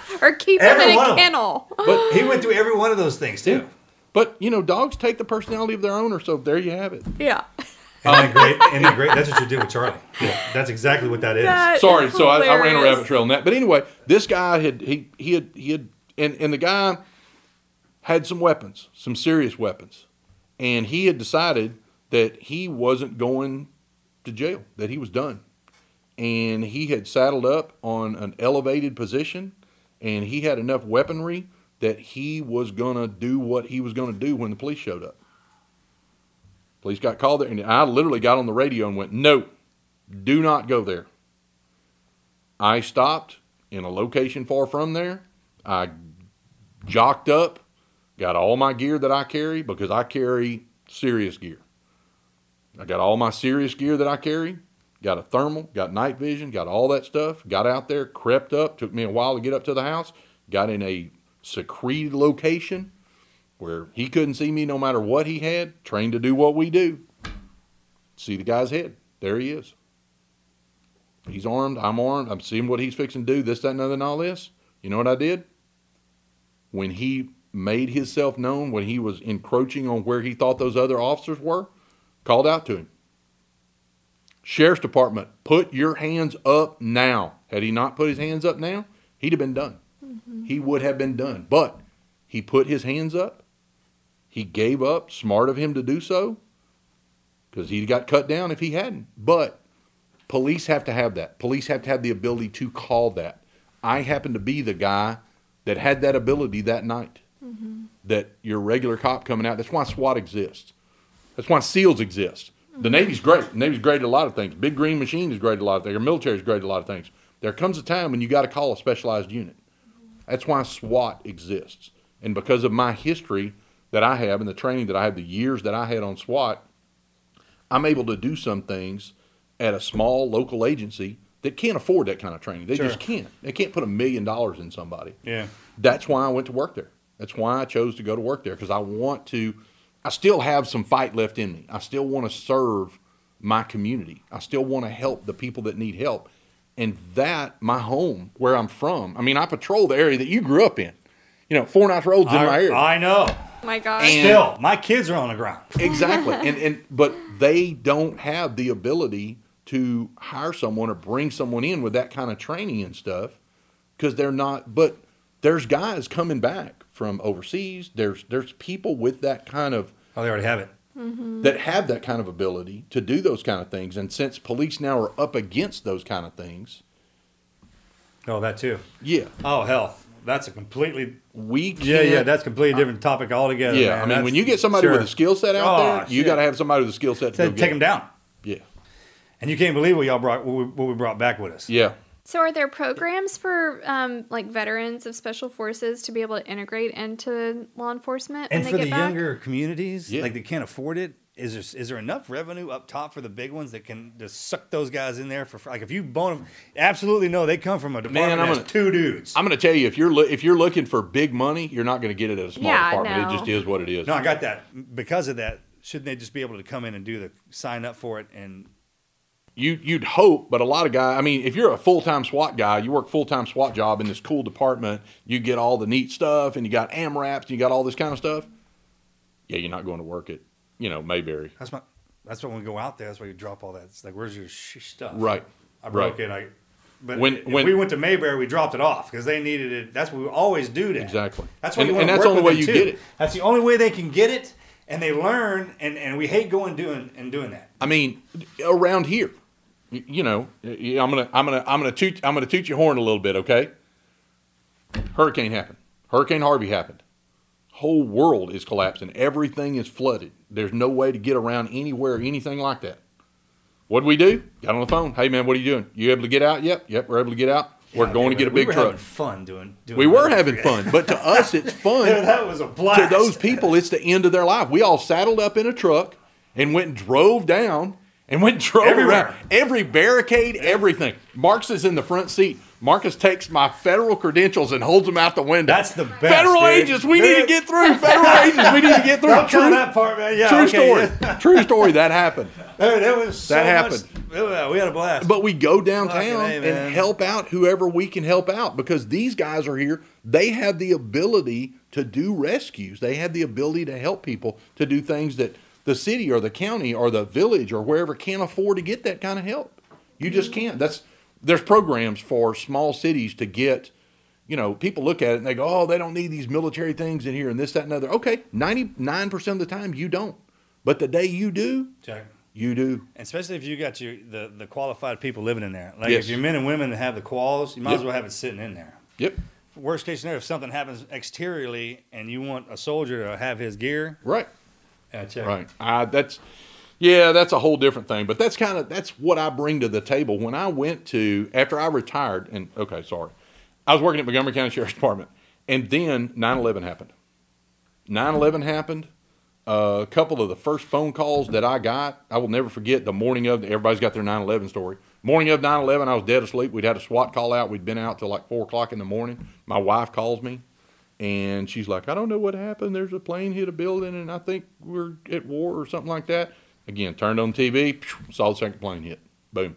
Or keep Every him in a kennel. But he went through every one of those things too. but, you know, dogs take the personality of their owner, so there you have it. Yeah. Isn't that great? Isn't that great? That's what you did with Charlie. Yeah, that's exactly what that is. That Sorry, is so I, I ran a rabbit trail on that. But anyway, this guy had he he had he had and, and the guy had some weapons, some serious weapons. And he had decided that he wasn't going to jail, that he was done. And he had saddled up on an elevated position and he had enough weaponry that he was gonna do what he was gonna do when the police showed up. Police got called there and I literally got on the radio and went, No, do not go there. I stopped in a location far from there. I jocked up, got all my gear that I carry because I carry serious gear. I got all my serious gear that I carry, got a thermal, got night vision, got all that stuff. Got out there, crept up, took me a while to get up to the house, got in a secreted location where he couldn't see me no matter what he had, trained to do what we do. See the guy's head. There he is. He's armed. I'm armed. I'm seeing what he's fixing to do. This, that, and other, and all this. You know what I did? When he made himself known, when he was encroaching on where he thought those other officers were, called out to him. Sheriff's Department, put your hands up now. Had he not put his hands up now, he'd have been done. Mm-hmm. He would have been done. But he put his hands up. He gave up. Smart of him to do so because he'd got cut down if he hadn't. But police have to have that. Police have to have the ability to call that. I happen to be the guy that had that ability that night. Mm-hmm. That your regular cop coming out. That's why SWAT exists. That's why SEALs exist. The mm-hmm. Navy's great. The Navy's great at a lot of things. Big Green Machine is great at a lot of things. Our military is great at a lot of things. There comes a time when you got to call a specialized unit. That's why SWAT exists. And because of my history that I have and the training that I have, the years that I had on SWAT, I'm able to do some things at a small local agency that can't afford that kind of training. They just can't. They can't put a million dollars in somebody. Yeah. That's why I went to work there. That's why I chose to go to work there because I want to. I still have some fight left in me. I still want to serve my community. I still want to help the people that need help. And that, my home, where I'm from. I mean, I patrol the area that you grew up in. You know, Four Knots Road's in my I, area. I know. Oh my gosh. And- Still, my kids are on the ground. exactly and and but they don't have the ability to hire someone or bring someone in with that kind of training and stuff because they're not but there's guys coming back from overseas there's there's people with that kind of Oh, they already have it. Mm-hmm. that have that kind of ability to do those kind of things and since police now are up against those kind of things Oh, that too. yeah Oh, hell. That's a completely. we can't, Yeah, yeah. That's a completely different topic altogether. yeah man. i mean That's- when you get somebody with a skill set out Oh, there you got to have somebody with a skill set to go take get them down. Yeah And you can't believe what y'all brought, what we, what we brought back with us. yeah So, are there programs for um, like veterans of special forces to be able to integrate into law enforcement And when for they the back? younger communities, Yeah. like they can't afford it. Is there is there enough revenue up top for the big ones that can just suck those guys in there for like if you bone them? Absolutely no, they come from a department I'm that's gonna- two dudes. I'm going to tell you if you're lo- if you're looking for big money, you're not going to get it at a small Yeah, department. no. It just is what it is. no, I got that. Because of that, shouldn't they just be able to come in and do the sign up for it and You you'd hope, but a lot of guys. I mean, if you're a full time SWAT guy, you work full time SWAT job in this cool department. You get all the neat stuff, and you got MRAPs, and you got all this kind of stuff. Yeah, you're not going to work at you know Mayberry. that's my that's when we go out there. That's why you drop all that. It's like where's your sh- stuff? Right. I broke Right. it. I. But When- when- we went to Mayberry, we dropped it off because they needed it. That's what we always do. That Exactly. That's why And- you and that's the only way you too. get it. That's the only way they can get it, and they learn. And, and we hate going doing and doing that. I mean, around here, you, know, I'm gonna I'm gonna I'm gonna toot I'm gonna toot your horn a little bit, okay? Hurricane happened. Hurricane Harvey happened. Whole world is collapsing. Everything is flooded. There's no way to get around anywhere, anything like that. What did we do? Got on the phone. Hey man, what are you doing? You able to get out? Yep, yep. We're able to get out. We're Yeah, going man, to get a we big were truck. Having fun doing. doing We were having fun, but to us, it's fun. that was a blast. to those people, it's the end of their life. We all saddled up in a truck and went and drove down and went drove Everywhere. around every barricade, everything. Marks is in the front seat. Marcus takes my federal credentials and holds them out the window. That's the best. Federal dude. agents, we need to get through. Federal agents, we need to get through. Don't True, that part, man. Yeah, true okay, story. True story. That happened. Dude, it was so That happened. Much, we had a blast. But we go downtown A, and help out whoever we can help out because these guys are here. They have the ability to do rescues. They have the ability to help people to do things that the city or the county or the village or wherever can't afford to get that kind of help. You just mm-hmm. can't. That's there's programs for small cities to get. You know, people look at it and they go, "Oh, they don't need these military things in here and this, that, and other." Okay, ninety nine percent of the time you don't, but the day you do, Check. you do. Especially if you got your the, the qualified people living in there. Like Yes. if you're men and women that have the quals, you might as well have it sitting in there. Yep. Worst case scenario, if something happens exteriorly and you want a soldier to have his gear, Right. Check. Right. I, that's yeah, that's a whole different thing. But that's kind of that's what I bring to the table. When I went to after I retired, and okay, sorry, I was working at Montgomery County Sheriff's Department, and then 9/11 happened. 9/11 happened. Uh, a couple of the first phone calls that I got, I will never forget. The morning of everybody's got their 9/11 story. Morning of 9/11, I was dead asleep. We'd had a SWAT call out. We'd been out till like four o'clock in the morning. My wife calls me, and she's like, "I don't know what happened. There's a plane hit a building, and I think we're at war or something like that." Again, turned on TV, saw the second plane hit. Boom.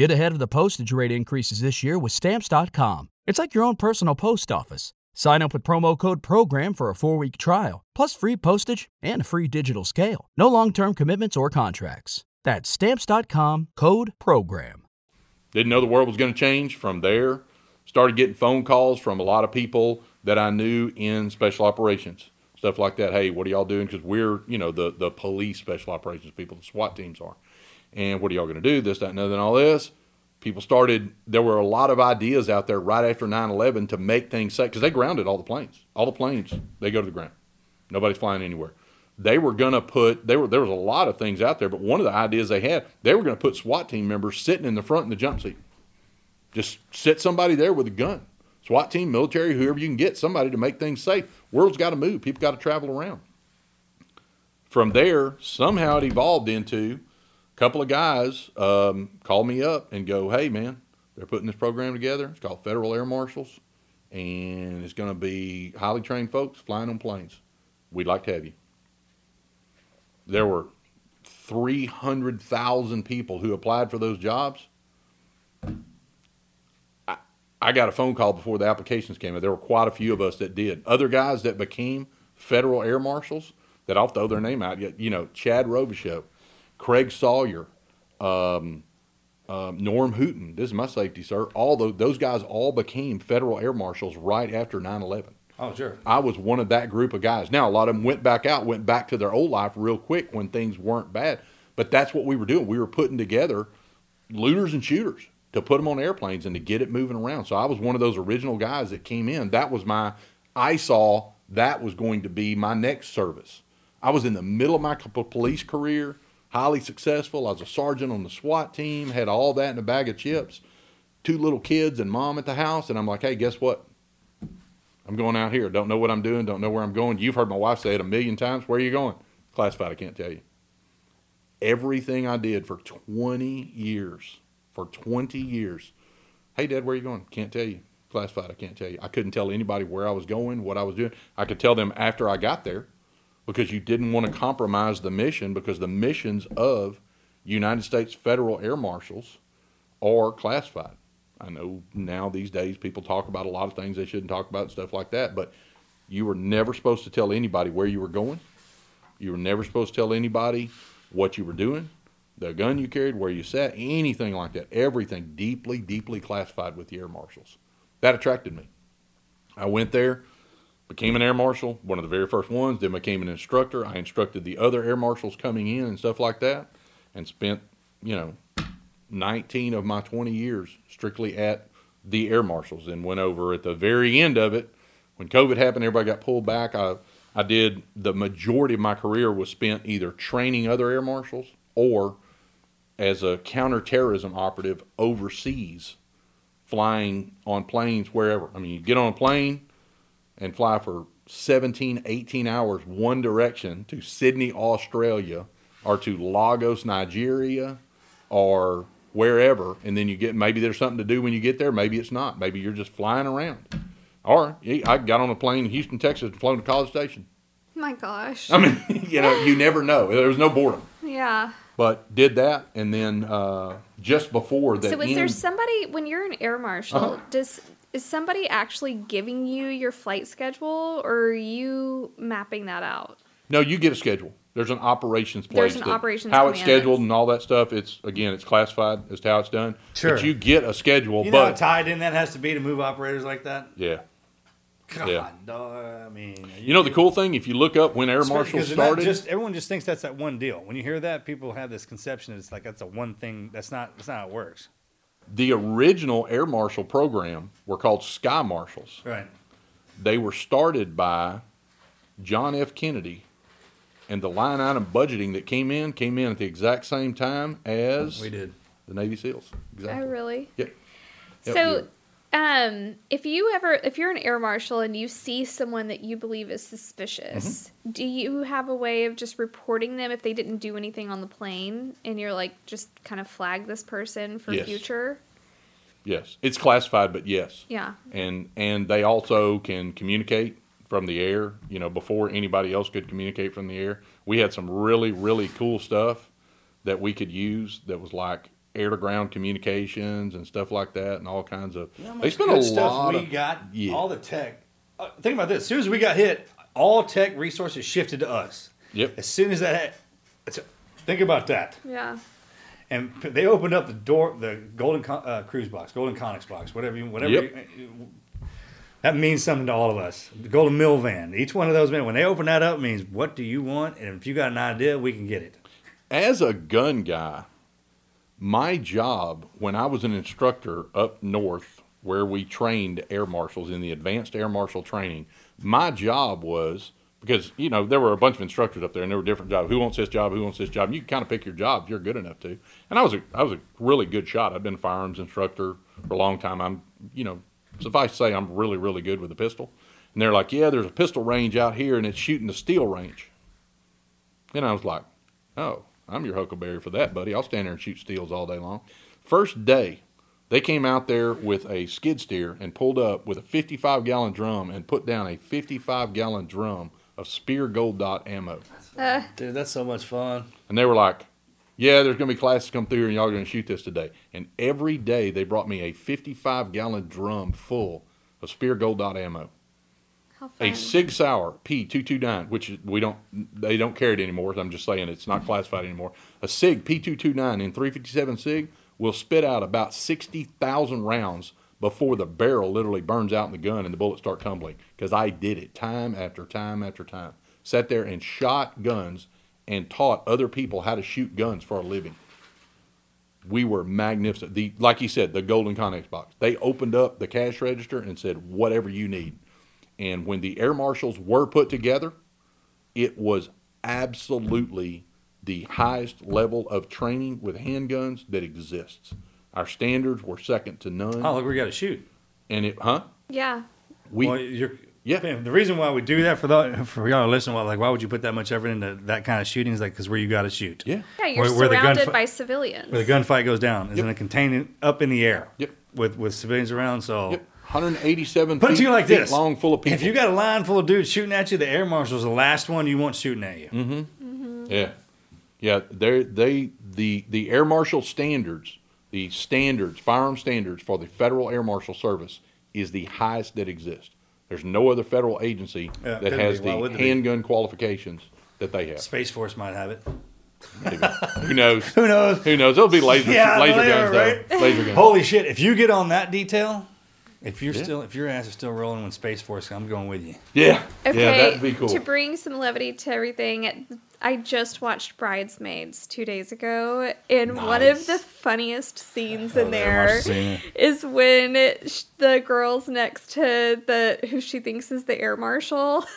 Get ahead of the postage rate increases this year with Stamps.com. It's like your own personal post office. Sign up with promo code PROGRAM for a four week trial, plus free postage and a free digital scale. No long term commitments or contracts. That's Stamps.com code PROGRAM. Didn't know the world was going to change. From there, started getting phone calls from a lot of people that I knew in special operations, stuff like that. Hey, what are y'all doing? Because we're, you know, the the police special operations people, the SWAT teams are. And what are y'all going to do? This, that, and other, and all this. People started. There were a lot of ideas out there right after 9/11 to make things safe because they grounded all the planes. All the planes they go to the ground. Nobody's flying anywhere. They were going to put. They were there was a lot of things out there, but one of the ideas they had, they were going to put SWAT team members sitting in the front in the jump seat. Just sit somebody there with a gun. SWAT team, military, whoever you can get, somebody to make things safe. World's got to move. People got to travel around. From there, somehow it evolved into couple of guys um, call me up and go, "Hey, man, they're putting this program together. It's called Federal Air Marshals, and it's going to be highly trained folks flying on planes. We'd like to have you." There were 300,000 people who applied for those jobs. I, got a phone call before the applications came in. There were quite a few of us that did. Other guys that became federal air marshals that I'll throw their name out. You- You know, Chad Robichaux, Craig Sawyer, um, um, Norm Hooten. This is my safety, sir. All those, those guys all became federal air marshals right after 9 11. Oh, sure. I was one of that group of guys. Now, a lot of them went back out, went back to their old life real quick when things weren't bad. But that's what we were doing. We were putting together looters and shooters to put them on airplanes and to get it moving around. So I was one of those original guys that came in. That was my, I saw that was going to be my next service. I was in the middle of my police career, highly successful. I was a sergeant on the SWAT team, had all that in a bag of chips, two little kids and mom at the house. And I'm like, hey, guess what? I'm going out here. Don't know what I'm doing. Don't know where I'm going. You've heard my wife say it a million times. Where are you going? Classified. I can't tell you. Everything I did for 20 years, for 20 years. Hey, Dad, where are you going? Can't tell you. Classified. I can't tell you. I couldn't tell anybody where I was going, what I was doing. I could tell them after I got there because you didn't want to compromise the mission because the missions of United States Federal Air Marshals are classified. I know now these days people talk about a lot of things they shouldn't talk about stuff like that, but you were never supposed to tell anybody where you were going. You were never supposed to tell anybody what you were doing, the gun you carried, where you sat, anything like that. Everything deeply, deeply classified with the air marshals. That attracted me. I went there, became an air marshal, one of the very first ones, then became an instructor. I instructed the other air marshals coming in and stuff like that, and spent, you know, 19 of my 20 years strictly at the air marshals and went over at the very end of it when COVID happened. Everybody got pulled back. I I did the majority of my career was spent either training other air marshals or as a counterterrorism operative overseas, flying on planes wherever. I mean, you get on a plane and fly for 17, 18 hours one direction to Sydney, Australia, or to Lagos, Nigeria, or wherever, and then you get maybe there's something to do when you get there, maybe it's not. Maybe you're just flying around. Or I got on a plane in Houston, Texas, and flown to College Station. My gosh. I mean, you know, you never know. There was no boredom, yeah. but did that, and then uh, just before that. So is end, there somebody when you're an air marshal? Uh-huh. Does is somebody actually giving you your flight schedule, or are you mapping that out? No, you get a schedule. There's an operations place. There's an that- operations How it's scheduled and all that stuff. It's again, it's classified as to how it's done. Sure. But you get a schedule, You know how but tied in that has to be to move operators like that? yeah. God, Yeah. dog, I mean, You know the cool thing, if you look up when air marshals Because they're not started, just everyone just thinks that's that one deal. When you hear that, people have this conception it's like that's a one thing. That's not. That's not how it works. The original air marshal program were called sky marshals. Right. They were started by John F. Kennedy, and the line item budgeting that came in came in at the exact same time as We did. the Navy SEALs. Exactly. Oh, really? Yeah. Yep, So, you're- um, if you ever, if you're an air marshal and you see someone that you believe is suspicious, Mm-hmm. do you have a way of just reporting them if they didn't do anything on the plane, and you're like, just kind of flag this person for Yes. future? Yes, it's classified, but yes. Yeah. And and they also can communicate from the air. You know, before anybody else could communicate from the air, we had some really really cool stuff that we could use. That was like air to ground communications and stuff like that, and all kinds of. You know they spent a stuff lot we of got. Yeah. All the tech. Uh, think about this. As soon as we got hit, all tech resources shifted to us. Yep. As soon as that, had, it's- think about that. Yeah. And p- they opened up the door, the golden Con- uh, cruise box, golden Connex box, whatever you, whatever. Yep. You, that means something to all of us. The golden milvan. Each one of those men, when they open that up, means what do you want? And if you got an idea, we can get it. as a gun guy, my job when I was an instructor up north where we trained air marshals in the advanced air marshal training, my job was because you know there were a bunch of instructors up there and there were different jobs. Who wants this job? Who wants this job? You can kind of pick your job if you're good enough to. And I was a I was a really good shot. I've been a firearms instructor for a long time. I'm you know suffice to say I'm really really good with a pistol. And they're like, yeah, there's a pistol range out here and it's shooting the steel range. And I was like, oh, I'm your huckleberry for that, buddy. I'll stand there and shoot steels all day long. First day, they came out there with a skid steer and pulled up with a 55 gallon drum and put down a 55 gallon drum of Speer Gold Dot ammo. Uh, Dude, that's so much fun. And they were like, yeah, there's going to be classes come through here and y'all are going to shoot this today. And every day they brought me a 55 gallon drum full of Speer Gold Dot ammo. A Sig Sauer P229, which we don't, they don't carry it anymore. I'm just saying it's not classified anymore. A Sig P229 in 357 Sig will spit out about 60,000 rounds before the barrel literally burns out in the gun and the bullets start tumbling. Because I did it time after time after time. Sat there and shot guns and taught other people how to shoot guns for a living. We were magnificent. The like you said, the Golden Connex box. They opened up the cash register and said, "Whatever you need." And when the air marshals were put together, it was absolutely the highest level of training with handguns that exists. Our standards were second to none. Oh, look, we got to shoot. And it, huh? yeah. We, well, you're, yeah. man, The reason why we do that for the for y'all to listen, well, like, why would you put that much effort into that kind of shooting? Is like because where you got to shoot. Yeah. Yeah, you're Where- where the surrounded gunfi- by civilians. Where the gunfight goes down is in a containment up in the air. Yep. With with civilians around, so. Yep. 187 Put it feet, to you like feet this: long, full of people. If you got a line full of dudes shooting at you, the air marshal's the last one you want shooting at you. Mm-hmm. Yeah, yeah. They they the the air marshal standards, the standards, firearm standards for the Federal Air Marshal Service is the highest that exists. There's no other federal agency Yeah, that has be. The would there be? handgun qualifications that they have. Space Force might have it. Who knows? Who knows? Who knows? It'll be laser Yeah, laser they guns, are, though. right? Laser guns. Holy shit! If you get on that detail, if you're Yeah. still if your ass is still rolling when Space Force, I'm going with you. Yeah, Okay, yeah, that'd be cool. to bring some levity to everything, I just watched Bridesmaids two days ago, and one of the funniest scenes in very much there seen is when it, the girl's next to the who she thinks is the air marshal.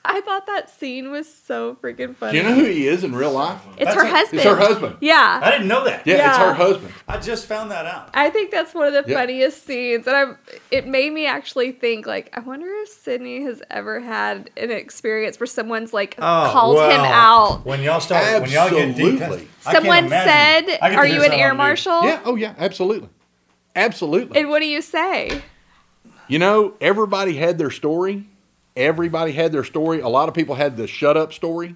I thought that scene was so freaking funny. Do funny. you know who he is in real life? It's her husband. It's her husband. Yeah. I didn't know that. Yeah, it's her husband. I just found that out. I think that's one of the Yeah. funniest scenes, and I'm. It made me actually think, like, I wonder if Sidney has ever had an experience where someone's like Oh, called him out. When y'all start, when y'all get deep, Absolutely. I can't Someone said, I get to "Are you an air on the news. marshal?" Yeah. Oh yeah. Absolutely. Absolutely. And what do you say? You know, everybody had their story. Everybody had their story. A lot of people had the shut up story.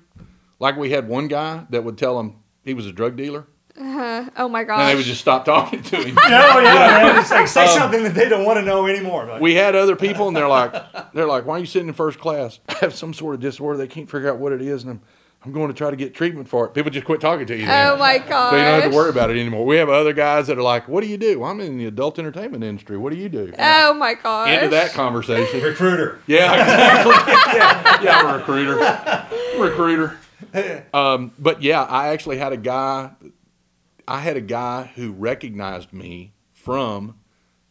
Like we had one guy that would tell them he was a drug dealer, Uh, oh my god. and they would just stop talking to him. No, yeah, man. It's like say Um, something that they don't want to know anymore. Like, We had other people, and they're like, they're like, why are you sitting in first class? I have some sort of disorder. They can't figure out what it is, and I'm, I'm going to try to get treatment for it. People just quit talking to you. then. Oh my god! So you don't have to worry about it anymore. We have other guys that are like, what do you do? I'm in the adult entertainment industry. What do you do? Oh my gosh! Into that conversation. recruiter. Yeah, exactly. yeah, yeah, I'm a recruiter. Recruiter. Um, but yeah, I actually had a guy. I had a guy who recognized me from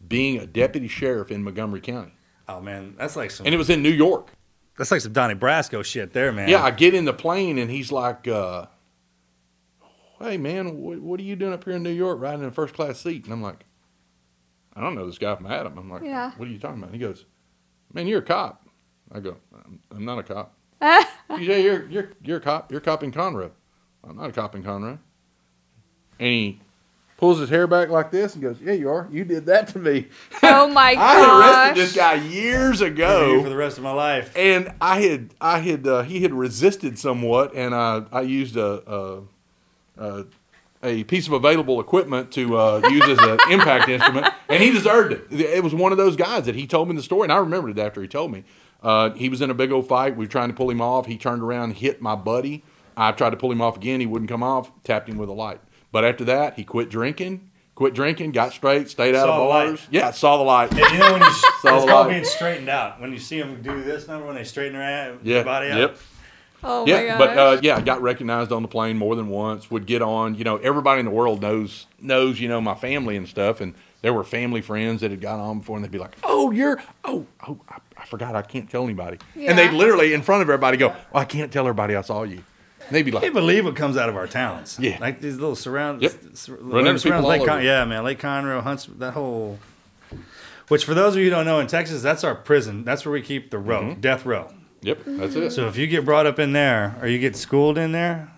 being a deputy sheriff in Montgomery County, Oh man, that's like some. and it was in New York. That's like some Donnie Brasco shit there, man. Yeah, I get in the plane, and he's like, uh, "Hey, man, what, what are you doing up here in New York, riding in a first class seat?" And I'm like, "I don't know this guy from Adam." I'm like, Yeah. "What are you talking about?" And he goes, "Man, you're a cop." I go, "I'm, I'm not a cop." You say you're you're you're a cop. You're a cop in Conroe. I'm not a cop in Conroe. And he pulls his hair back like this and goes, "Yeah, you are. You did that to me." oh my god. I gosh! arrested this guy years ago for the rest of my life. and I had I had uh, he had resisted somewhat, and I I used a a, a, a piece of available equipment to uh, use as an impact instrument, and he deserved it. It was one of those guys that he told me the story, and I remembered it after he told me. Uh, he was in a big old fight. We were trying to pull him off. He turned around, hit my buddy. I tried to pull him off again. He wouldn't come off. Tapped him with a light. But after that, he quit drinking. Quit drinking. Got straight. Stayed out Saw the of light. bars. Yeah, saw the light. And you know when you it's Saw the called light. being straightened out. When you see them do this, number when they straighten their, Yeah. their body out? Yep. oh my Yeah, gosh! but uh, yeah, I got recognized on the plane more than once. Would get on, you know, everybody in the world knows knows, you know, my family and stuff. And there were family friends that had got on before, and they'd be like, "Oh, you're oh oh, I, I forgot, I can't tell anybody." yeah. And they'd literally in front of everybody go, well, "I can't tell everybody I saw you." And they'd be I like, can't believe what comes out of our towns. Yeah. like these little surrounds. Yep. sur- surrounds people Lake Con- yeah, man, Lake Conroe, Hunts, that whole. Which, for those of you who don't know, in Texas, that's our prison. That's where we keep the row, Mm-hmm. death row. "Yep, that's it." So if you get brought up in there or you get schooled in there,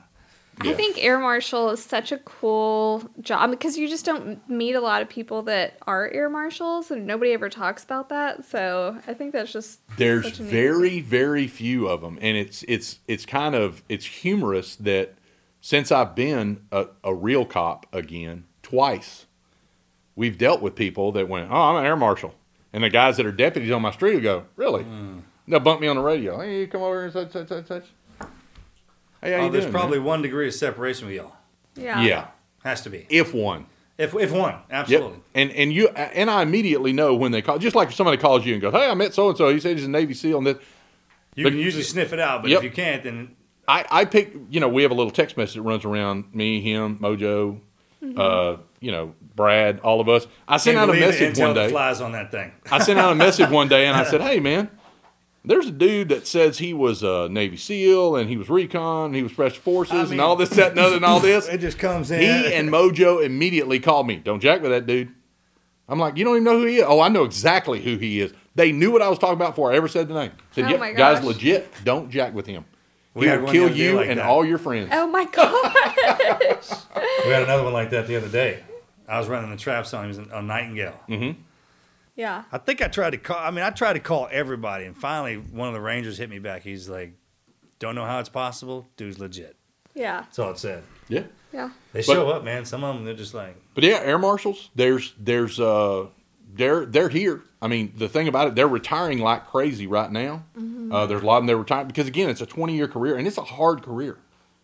I think air marshal is such a cool job because you just don't meet a lot of people that are air marshals, and nobody ever talks about that. So I think that's just There's such a neat- very, very few of them, and it's it's it's kind of it's humorous that since I've been a, a real cop again twice, we've dealt with people that went, "Oh, I'm an air marshal," and the guys that are deputies on my street will go, "Really?" Mm. They'll bump me on the radio. Hey, you come over here and such such such such. Hey, how oh, you there's doing? probably man?" one degree of separation with y'all. yeah. yeah, Has to be. if one. If if one, Yep. absolutely. And and you and I immediately know when they call. Just like if somebody calls you and goes, "Hey, I met so and so. He said he's a Navy SEAL." And that You But- can usually sniff it out, but Yep. if you can't, then I, I pick, you know, we have a little text message that runs around me, him, Mojo, uh, you know, Brad, all of us. I sent out a message one that day. flies on that thing. I sent out a message one day and I said, hey, man, there's a dude that says he was a Navy SEAL and he was recon, and he was special forces, I and all this, that, and other, and all this. It just comes in. He and Mojo immediately called me. Don't jack with that dude. I'm like, you don't even know who he is. Oh, I know exactly who he is. They knew what I was talking about before I ever said the name. Said, Oh yeah, my guy's legit. Don't jack with him. We He had will kill you like and that. all your friends. Oh my gosh! We had another one like that the other day. I was running the trap zone. He was on Nightingale. Mm-hmm. Yeah. I think I tried to call. I mean, I tried to call everybody, and finally, one of the rangers hit me back. He's like, "Don't know how it's possible. Dude's legit." Yeah. That's all it said. Yeah. Yeah. They But- show up, man. Some of them, they're just like, But yeah, air marshals, there's there's uh they're they're here. I mean, the thing about it, they're retiring like crazy right now. Uh, there's a lot of them that retire because again, it's a 20 year career and it's a hard career.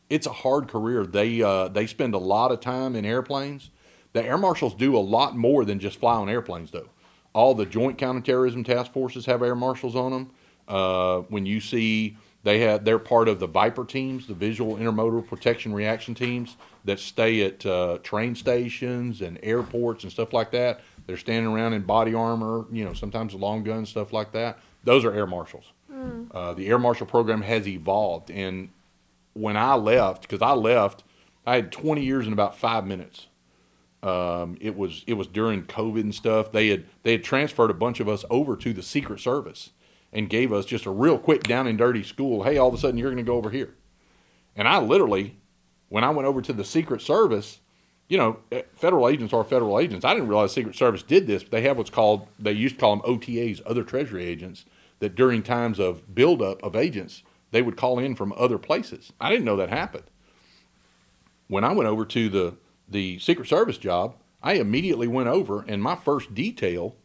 It's a hard career. They uh, they spend a lot of time in airplanes. The air marshals do a lot more than just fly on airplanes, though. All the joint counterterrorism task forces have air marshals on them. Uh, when you see They have they're part of the Viper teams, the Visual Intermodal Protection Reaction teams that stay at uh, train stations and airports and stuff like that. They're standing around in body armor, you know, sometimes long guns, stuff like that. Those are air marshals. Uh, the air marshal program has evolved, and when I left, because I left, I had 20 years in about five minutes. Um, it was it was during COVID and stuff. They had they had transferred a bunch of us over to the Secret Service and gave us just a real quick down and dirty school. Hey, all of a sudden you're going to go over here, and I literally, when I went over to the Secret Service, you know, eh, federal agents are federal agents. I didn't realize Secret Service did this. But they have what's called they used to call them OTAs, other Treasury agents, that during times of buildup of agents they would call in from other places. I didn't know that happened when I went over to the the Secret Service job, I immediately went over, and my first detail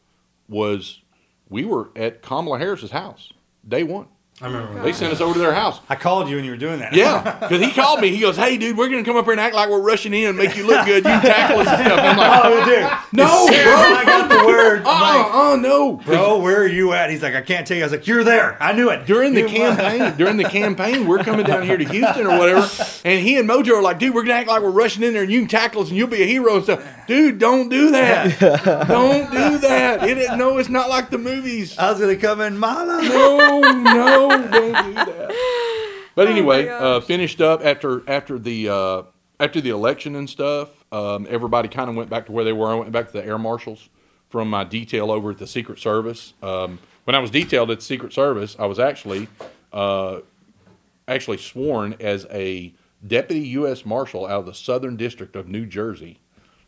was we were at Kamala Harris's house day one. I remember. They sent us over to their house. I called you when you were doing that. Yeah, because he called me. He goes, "Hey, dude, we're gonna come up here and act like we're rushing in and make you look good. You can tackle us and stuff." I'm like, Oh, dude. No, bro. as I got the word. I'm Oh, uh-uh, like, oh no, bro, where are you at? He's like, I can't tell you. I was like, you're there. I knew it. during the You- campaign, during the campaign, we're coming down here to Houston or whatever, and he and Mojo are like, dude, we're gonna act like we're rushing in there and you can tackle us and you'll be a hero and stuff. Dude, don't do that. don't do that. It, is- no, it's not like the movies. I was gonna come in Mala. No, no, don't do that. But anyway, gosh. uh, finished up after after the uh, after the election and stuff. Um, everybody kind of went back to where they were. I went back to the air marshals from my detail over at the Secret Service. Um, when I was detailed at the Secret Service, I was actually uh, actually sworn as a deputy U.S. Marshal out of the Southern District of New Jersey.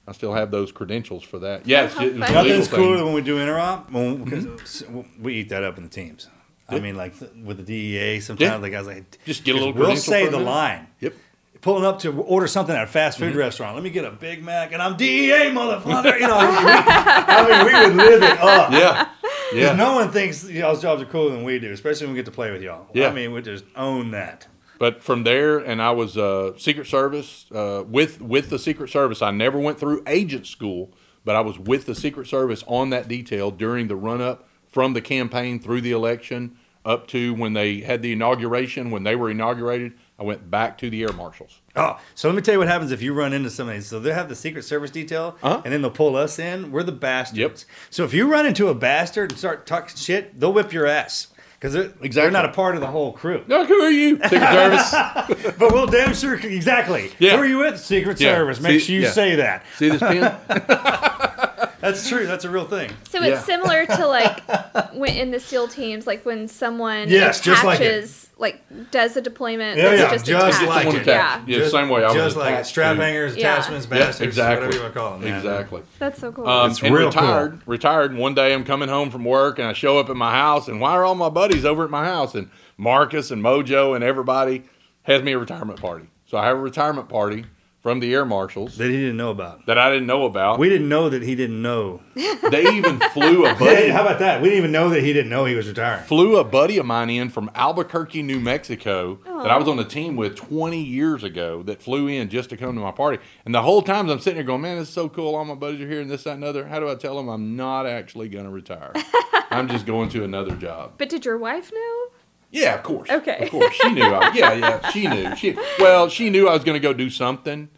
I still have those credentials for that. Yes, How it was a funny. legal Nothing's thing. cooler than when we do interop. When, because we eat that up in the teams. I mean, like with the DEA, sometimes Yeah. the guys like Just get a little We'll say the minute. line. Yep. Pulling up to order something at a fast Mm-hmm. food restaurant. Let me get a Big Mac, and I'm DEA, motherfucker. You know, we, I mean, we would live it up. Yeah. Yeah. No one thinks y'all's jobs are cooler than we do, especially when we get to play with y'all. Yeah. I mean, we just own that. But from there, and I was uh, Secret Service uh, with with the Secret Service. I never went through agent school, but I was with the Secret Service on that detail during the run up from the campaign through the election up to when they had the inauguration. When they were inaugurated, I went back to the air marshals. Oh, so let me tell you what happens if you run into somebody. So they have the Secret Service detail, Uh-huh. and then they'll pull us in. We're the bastards. Yep. So if you run into a bastard and start talking shit, they'll whip your ass because they're, they're not a part of the whole crew. No, who are you? Secret Service. but we'll damn sure exactly. Yeah. Who are you with? Secret Yeah. Service. Make See- sure you yeah. say that. See this pen? That's true. That's a real thing. So Yeah. it's similar to like when in the SEAL teams, like when someone Yes, just like it. Attaches, like, does a deployment Yeah, that's yeah, just, just attached. like it. attached. Yeah, Yeah, same way I was Just like it. attached strap to- hangers, Yeah. attachments, Yeah, bastards, exactly. whatever you want to call them. man. Exactly. that's so cool. Um, It's and real retired, retired. And one day I'm coming home from work and I show up at my house and why are all my buddies over at my house? And Marcus and Mojo and everybody has me a retirement party. So I have a retirement party from the air marshals That he didn't know about. that I didn't know about. We didn't know that he didn't know. they even flew a Yeah, buddy, how about that? We didn't even know that he didn't know he was retiring. flew a buddy of mine in from Albuquerque, New Mexico that I was on the team with 20 years ago that flew in just to come to my party. And the whole time I'm sitting there going, man, this is so cool. All my buddies are here and this, that, and other. How do I tell them I'm not actually going to retire? I'm just going to another job. but did your wife know? Yeah, of course. Okay. Of course, she knew. I, yeah, yeah, she knew. She well, she knew I was going to go do something,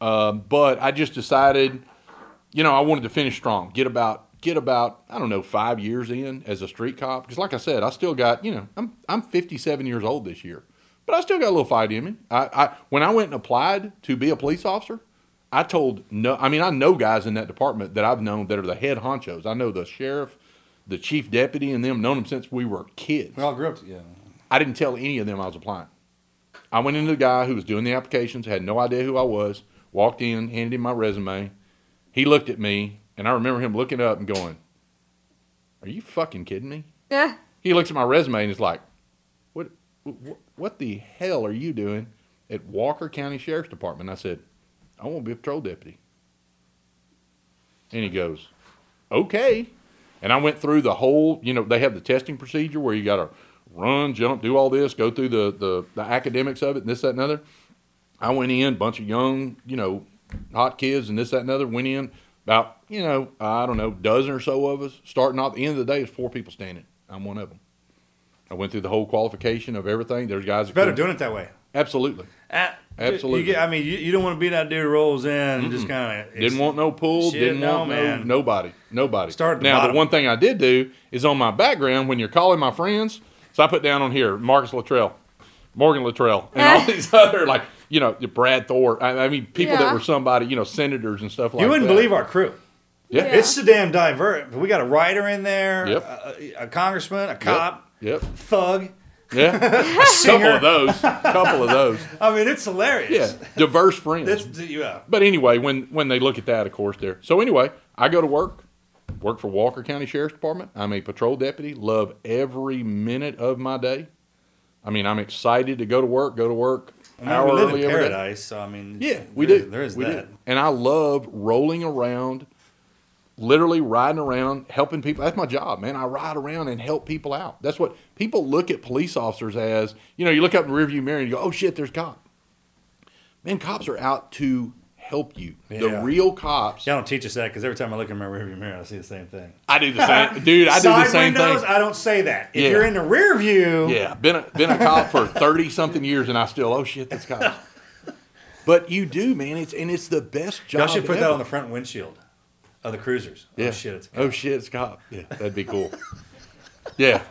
um, but I just decided, you know, I wanted to finish strong. Get about get about I don't know five years in as a street cop because, like I said, I still got you know I'm I'm 57 years old this year, but I still got a little fight in me. I, I when I went and applied to be a police officer. I told no, I mean, I know guys in that department that I've known that are the head honchos. I know the sheriff, the chief deputy, and them, known them since we were kids. We all grew up together. I didn't tell any of them I was applying. I went into the guy who was doing the applications, had no idea who I was, walked in, handed him my resume. He looked at me, and I remember him looking up and going, Are you fucking kidding me? Yeah. He looks at my resume and is like, What, what, what the hell are you doing at Walker County Sheriff's Department? I said, I want to be a patrol deputy. And he goes, Okay. And I went through the whole, you know, they have the testing procedure where you got to run, jump, do all this, go through the, the, the academics of it, and this, that, and other. I went in, bunch of young, you know, hot kids, and this, that, and other. Went in about, you know, I don't know, dozen or so of us. Starting off, the end of the day, is four people standing. I'm one of them. I went through the whole qualification of everything. There's guys that Better doing it that way. Absolutely. Ah, Absolutely. You get, I mean, you, you don't want to be that dude who rolls in and just kind of Didn't want no pool. Shit, didn't no, want man. no nobody. Nobody. Start at the now bottom. the one thing I did do is on my background when you're calling my friends. So I put down on here Marcus Luttrell, Morgan Luttrell, and all these other like you know Brad Thor. I, I mean people Yeah. that were somebody you know senators and stuff like. That. You wouldn't that. believe our crew. Yeah. It's the damn divert. We got a writer in there, Yep. a, a congressman, a cop, Yep. thug. Yeah. a couple of those. couple of those. I mean, it's hilarious. Yeah. Diverse friends. That's, yeah. But anyway, when when they look at that, of course, there. So anyway, I go to work, work for Walker County Sheriff's Department. I'm a patrol deputy. Love every minute of my day. I mean, I'm excited to go to work. Go to work. I mean, hour we live in paradise, so I mean, Yeah, we there- do. There is we that. Do. And I love rolling around, literally riding around, helping people. That's my job, man. I ride around and help people out. That's what people look at police officers as. You know, you look up in the rearview mirror and you go, "Oh shit, there's cop." Man, cops are out to help you. The real cops. Y'all don't teach us that because every time I look in my rearview mirror, I see the same thing. I do the same, dude. I do the same windows, thing. I don't say that. If Yeah. you're in the rear view, Yeah, been a, been a cop for thirty something years, and I still, oh shit, that's cops. But you do, man. It's and it's the best job. y'all should put that on the front windshield of the cruisers. Oh, yeah. Oh shit, it's oh shit, it's cop. Yeah, that'd be cool. yeah,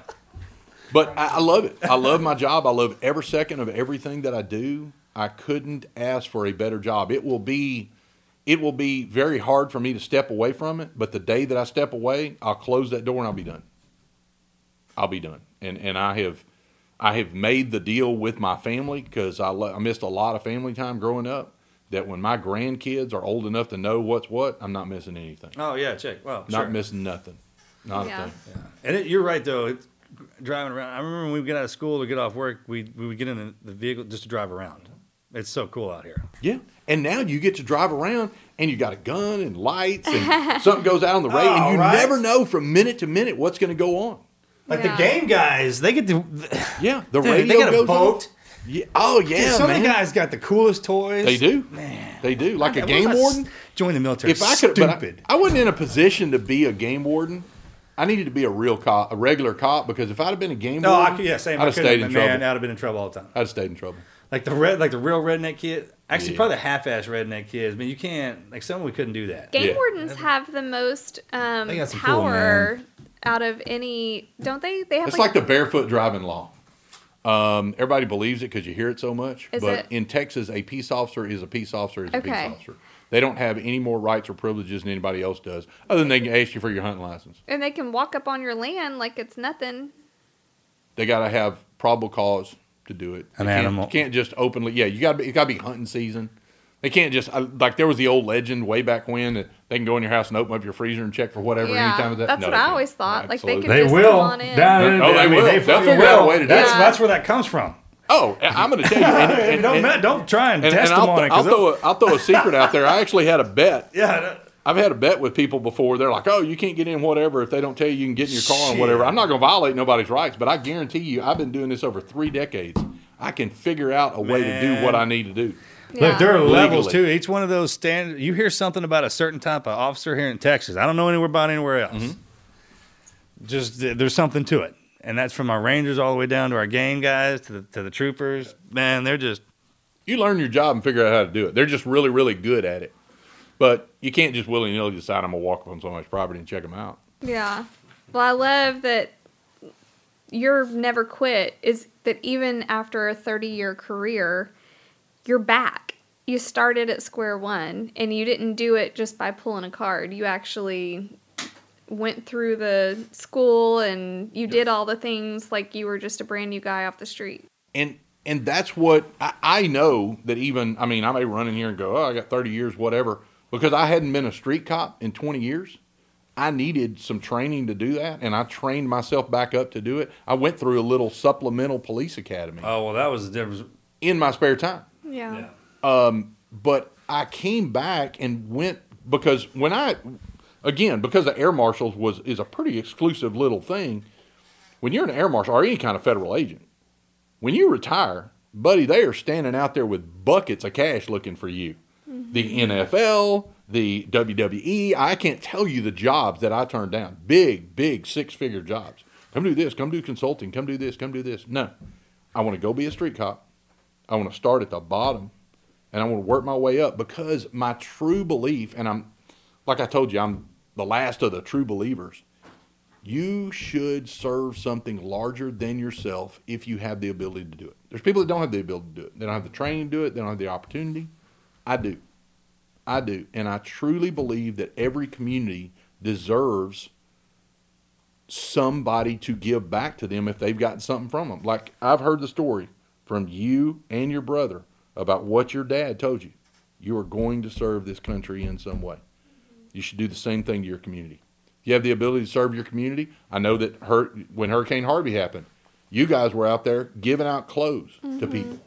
but I, I love it. I love my job. I love every second of everything that I do. I couldn't ask for a better job. It will be, it will be very hard for me to step away from it. But the day that I step away, I'll close that door and I'll be done. I'll be done. And and I have, I have made the deal with my family because I lo- I missed a lot of family time growing up. That when my grandkids are old enough to know what's what, I'm not missing anything. Oh yeah, check. Well, Not sure. missing nothing. Not Yeah. a thing. And it, you're right though. It's driving around. I remember when we would get out of school or get off work, we we would get in the, the vehicle just to drive around. It's so cool out here. Yeah. And now you get to drive around and you got a gun and lights and something goes out on the radio and oh, you Oh, right. never know from minute to minute what's going to go on. Like the game guys, they get to. Yeah. The Dude, radio they got a goes boat. on. Yeah. Oh yeah, Dude, some man. of the guys got the coolest toys. They do. Man. They do. Like I- a game if I s- warden. Join the military. If I could, but I, stupid. I wasn't in a position to be a game warden. I needed to be a real cop, a regular cop, because if I'd have been a game no, I, warden, could- yeah, same. I'd I have couldn't stayed have in trouble. Man, I'd have been in trouble all the time. I'd have stayed in trouble. Like the red, like the real redneck kid. Actually, Yeah. probably the half-ass redneck kids. I mean, you can't. Like some we couldn't do that. Game wardens have the most um, They got some cool, power out of any. Don't they? They have It's like the barefoot driving law. Um, everybody believes it because you hear it so much. Is but it? in Texas, a peace officer is a peace officer is a Okay. peace officer. They don't have any more rights or privileges than anybody else does, other than they can ask you for your hunting license. and they can walk up on your land like it's nothing. They got to have probable cause to do it. An They animal. You can't just openly. Yeah, you got to. It got to be hunting season. They can't just like there was the old legend way back when that they can go in your house and open up your freezer and check for whatever yeah, anytime of that. that's No, what I can't. always thought. Like they can They just will. come on in. Down- Oh, they I mean, will. they They'll out a will. way to do That's it. that's where that comes from. Oh, I'm going to tell you. And, and- don't, and- don't try and, and, test and them I'll, on it. I'll 'cause throw a, I'll throw a secret out there. I actually had a bet. Yeah. That- I've had a bet with people before. They're like, "Oh, you can't get in whatever if they don't tell you you can get in your car and whatever." I'm not going to violate nobody's rights, but I guarantee you, I've been doing this over three decades. I can figure out a way to do what I need to do. Look, there are levels too. Each one of those stand. You hear something about a certain type of officer here in Texas. I don't know anywhere about anywhere else. Mm-hmm. Just there's something to it, and that's from our rangers all the way down to our game guys to the, to the troopers. Man, they're just You learn your job and figure out how to do it. They're just really, really good at it. But you can't just willy nilly decide I'm gonna walk up on somebody's property and check them out. Yeah. Well, I love that your never quit is that even after a 30 year career, you're back. You started at square one and you didn't do it just by pulling a card. You actually went through the school and you did all the things like you were just a brand new guy off the street. and and that's what I, I know that even I mean I may run in here and go oh I got 30 years whatever because I hadn't been a street cop in 20 years. I needed some training to do that and I trained myself back up to do it. I went through a little supplemental police academy. Oh well that was the difference. In my spare time. Yeah. um, but I came back and went because when I again because the air marshals was is a pretty exclusive little thing when you're an air marshal or any kind of federal agent when you retire, buddy, they are standing out there with buckets of cash looking for you. The NFL, the WWE, I can't tell you the jobs that I turned down. Big, big six figure jobs. Come do this. Come do consulting. Come do this. Come do this. No, I want to go be a street cop. I want to start at the bottom, and I want to work my way up because my true belief, and I'm, like I told you, I'm the last of the true believers. You should serve something larger than yourself if you have the ability to do it. There's people that don't have the ability to do it. They don't have the training to do it. They don't have the opportunity. I do. I do. And I truly believe that every community deserves somebody to give back to them if they've gotten something from them. Like I've heard the story from you and your brother about what your dad told you. You are going to serve this country in some way. You should do the same thing to your community. If you have the ability to serve your community, I know that her, when Hurricane Harvey happened, you guys were out there giving out clothes to Mhm. people.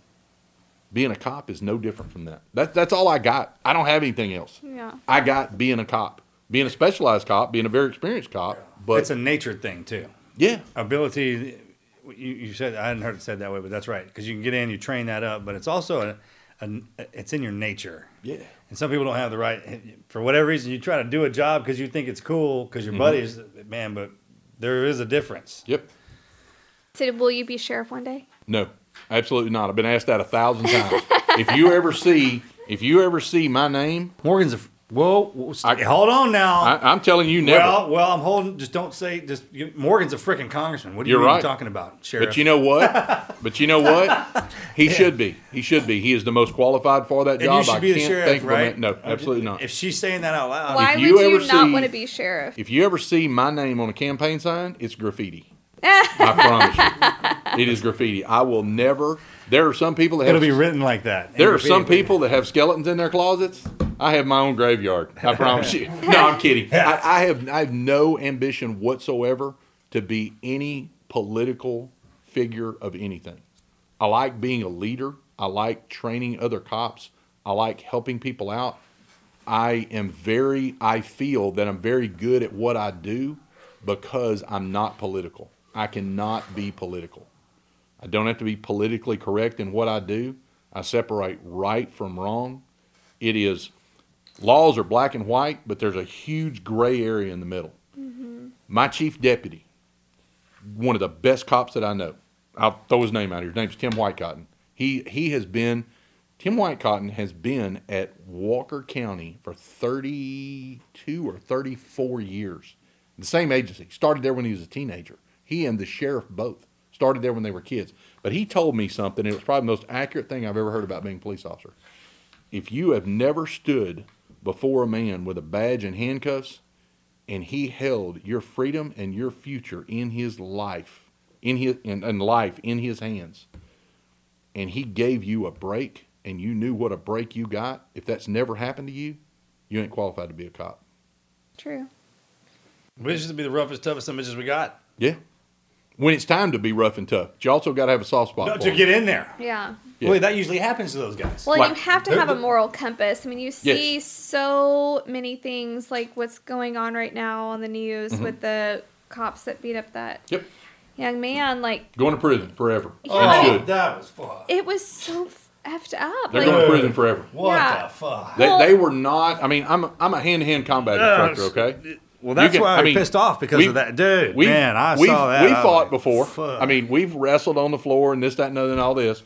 Being a cop is no different from that. That that's all I got. I don't have anything else. Yeah. I got being a cop, being a specialized cop, being a very experienced cop. But it's a nature thing too. Yeah, ability. You, you said I hadn't heard it said that way, but that's right because you can get in, you train that up, but it's also a, a it's in your nature. Yeah. And some people don't have the right for whatever reason. You try to do a job because you think it's cool because your Mhm. buddies, man, but there is a difference. Yep. So will you be sheriff one day? No, absolutely not. I've been asked that a thousand times. if you ever see, if you ever see my name, Morgan's a whoa. hold on now. I, I'm telling you, never. Well, well, I'm holding. Just don't say. Just you, Morgan's a freaking congressman. What are You're you right. talking about, sheriff? But you know what? but you know what? He should be. He should be. He is the most qualified for that And job. you should I be the can't sheriff, think of a right? man- No, uh, absolutely not. If she's saying that out loud, Why If would you you not want to be sheriff? If you ever see my name on a campaign sign, it's graffiti. I promise you, it is graffiti. I will never. There are some people that have it'll be written like that. There are some people that have skeletons in their closets. I have my own graveyard. I promise you. No, I'm kidding. I, I have I have no ambition whatsoever to be any political figure of anything. I like being a leader. I like training other cops. I like helping people out. I am very I feel that I'm very good at what I do because I'm not political. I cannot be political. I don't have to be politically correct in what I do. I separate right from wrong. It is laws are black and white, but there's a huge gray area in the middle. Mm-hmm. My chief deputy, one of the best cops that I know, I'll throw his name out here. His name's Tim Whitecotton. He he has been Tim Whitecotton has been at Walker County for 32 or 34 years. The same agency. Started there when he was a teenager. He and the sheriff both started there when they were kids. But he told me something, and it was probably the most accurate thing I've ever heard about being a police officer. If you have never stood before a man with a badge and handcuffs, and he held your freedom and your future in his life, in his in, in life in his hands, and he gave you a break, and you knew what a break you got, if that's never happened to you, you ain't qualified to be a cop. True. We used to be the roughest, toughest images we got. Yeah. When it's time to be rough and tough, but you also got to have a soft spot No, for to get in there. Yeah. Yeah. Boy, that usually happens to those guys. Well, Like- you have to have a moral compass. I mean, you see Yes. so many things like what's going on right now on the news Mhm. with the cops that beat up that Yep. young man. Like, Going to prison forever. Yeah. And that was fun. it was so f- effed up. They're like, going to prison forever. What Yeah. the fuck? They, they were not. I mean, I'm a, I'm a hand-to-hand combat instructor. Okay. Well, that's can- why I I'm mean, pissed off because of that dude. We've- Man, I saw that. We fought like, before. fuck. I mean, we've wrestled on the floor and this, that, and other, and all this.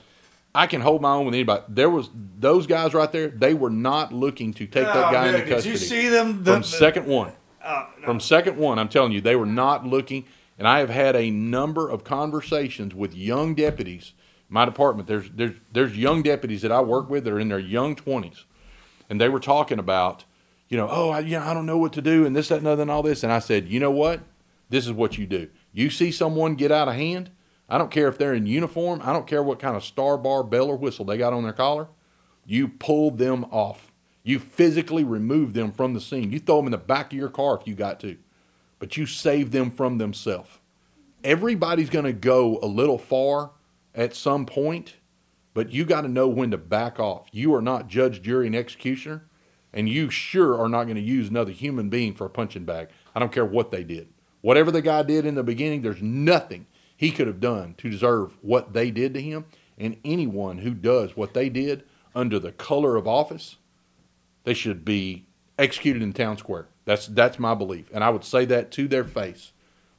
I can hold my own with anybody. There was those guys right there. They were not looking to take Oh, that guy dude, into custody. did you see them? The- from the- second one? Oh, From second one, I'm telling you, they were not looking. And I have had a number of conversations with young deputies. My department, there's there's there's young deputies that I work with that are in their young 20s, and they were talking about, you know, oh, I, yeah, I don't know what to do, and this, that, and other, and all this. And I said, you know what? This is what you do. You see someone get out of hand. I don't care if they're in uniform. I don't care what kind of star bar, bell, or whistle they got on their collar. You pull them off. You physically remove them from the scene. You throw them in the back of your car if you got to, but you save them from themselves. Everybody's going to go a little far at some point, but you got to know when to back off. You are not judge, jury, and executioner, and you sure are not going to use another human being for a punching bag. I don't care what they did. Whatever the guy did in the beginning, there's nothing he could have done to deserve what they did to him. And anyone who does what they did under the color of office, they should be executed in town square. That's that's my belief, and I would say that to their face.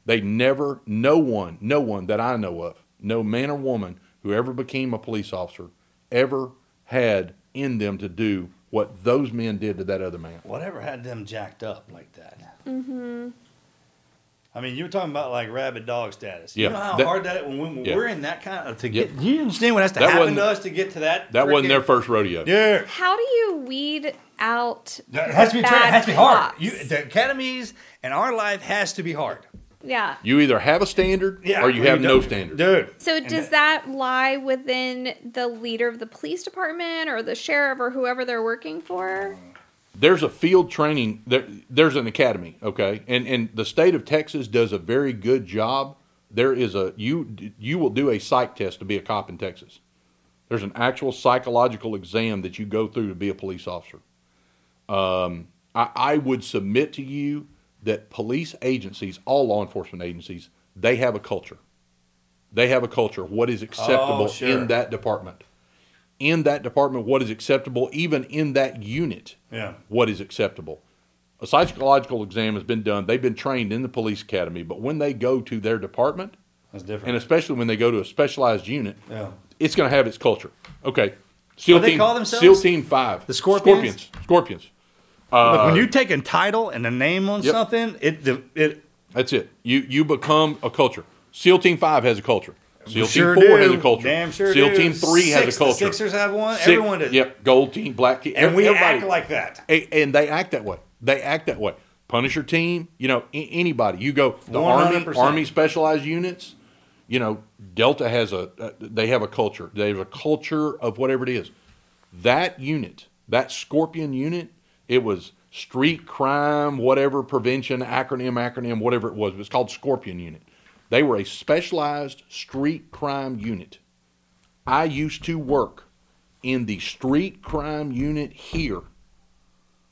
They never, no one, no one that I know of, no man or woman who ever became a police officer, ever had in them to do what those men did to that other man. Whatever had them jacked up like that? Mm-hmm. I mean, you were talking about like rabid dog status. Yeah, You know how that- hard that when, when yeah. we're in that kind of to get. Do you understand what has to That happen to us to get to that? That wasn't their first rodeo. Yeah. How do you weed out It has to be bad tra- has to be hard. You, the academies and our life has to be hard. Yeah. You either have a standard Yeah, or you have you no standard. Dude. So does that lie within the leader of the police department or the sheriff or whoever they're working for? there's a field training there, there's an academy okay and and the state of texas does a very good job there is a you you will do a psych test to be a cop in texas there's an actual psychological exam that you go through to be a police officer um, I, I would submit to you that police agencies all law enforcement agencies they have a culture they have a culture what is acceptable Oh, sure. in that department in that department what is acceptable even in that unit Yeah. what is acceptable. A psychological exam has been done. They've been trained in the police academy, but when they go to their department, That's different. and especially when they go to a specialized unit, Yeah. it's going to have its culture. Okay, SEAL What they call themselves? SEAL Team Five, The Scorpions? Scorpions, Scorpions. Look, Uh, when you take a title and a name on Yep. something, it the, it that's it. You you become a culture. SEAL Team Five has a culture. SEAL Sure Team Four do. has a culture. Damn sure SEAL do. Team Three has a culture. the Sixers have one. Six- Everyone does. Yep, Gold Team, Black Team, and we everybody. act like that. A- and they act that way. They act that way. Punisher team, you know, anybody. You go the army, 100%. army specialized units. You know, Delta has a. Uh, they have a culture. They have a culture of whatever it is. That unit, that Scorpion unit, it was street crime, whatever prevention acronym, acronym, whatever it was. It was called Scorpion unit. They were a specialized street crime unit. I used to work in the street crime unit here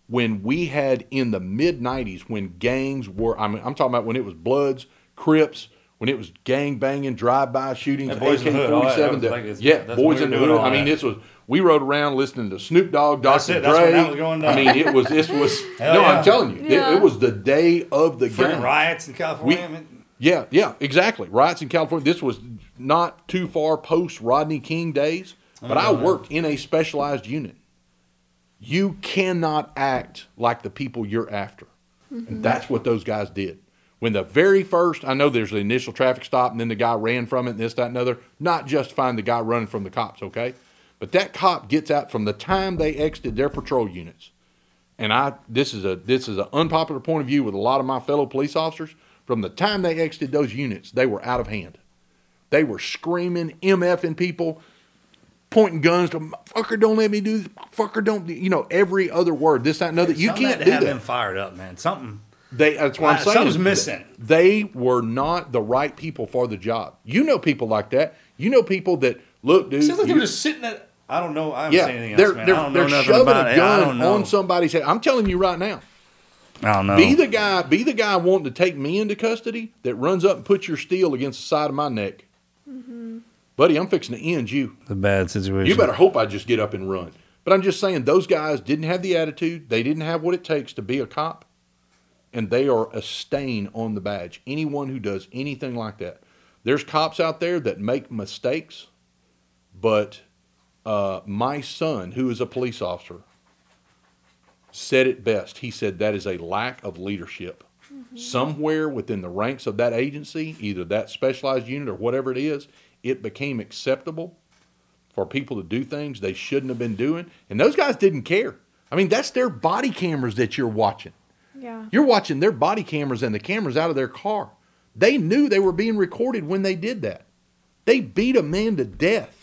when we had in the mid 90s when gangs were I mean, I'm talking about when it was Bloods, Crips, when it was gang banging, drive by shootings, Yeah, Boys in the Hood, all that. That AK-47. was that- like it's- yeah, boys in the hood. I mean, this was we rode around listening to Snoop Dogg, That's Dr. it. That's Dre. that was going I mean, it was this was no, yeah. I'm telling you, it- Yeah. it, was the day of the Freaking gang. riots in California. We- Yeah, yeah, exactly. Riots in California. This was not too far post Rodney King days, oh, but I worked in a specialized unit. You cannot act like the people you're after. And mm-hmm. that's what those guys did. When the very first, I know there's the initial traffic stop and then the guy ran from it and this, that, and other, not justifying the guy running from the cops, okay? But that cop gets out from the time they exited their patrol units. And I this is a this is an unpopular point of view with a lot of my fellow police officers. From the time they exited those units, they were out of hand. They were screaming, MFing people, pointing guns to fucker, don't let me do this, fucker, don't you know, every other word, this, that, and other. You something can't had to do have that. them fired up, man. Something. They that's what I'm Uh, saying. something's missing. They were not the right people for the job. You know people like that. You know people that look, dude. It sounds like they you- were just sitting at. I don't know. I haven't yeah, seen anything they're else, man. they're, I don't know they're nothing shoving about a it. I gun don't know. on somebody's head. I'm telling you right now. I don't know. Be the guy. Be the guy wanting to take me into custody that runs up and puts your steel against the side of my neck, mm-hmm. buddy. I'm fixing to end you. the bad situation. You better hope I just get up and run. But I'm just saying those guys didn't have the attitude. They didn't have what it takes to be a cop, and they are a stain on the badge. Anyone who does anything like that, there's cops out there that make mistakes, but uh, my son, who is a police officer, said it best. He said that is a lack of leadership. Somewhere within the ranks of that agency, either that specialized unit or whatever it is, it became acceptable for people to do things they shouldn't have been doing. And those guys didn't care. I mean, that's their body cameras that you're watching. Yeah. You're watching their body cameras and the cameras out of their car. They knew they were being recorded when they did that. They beat a man to death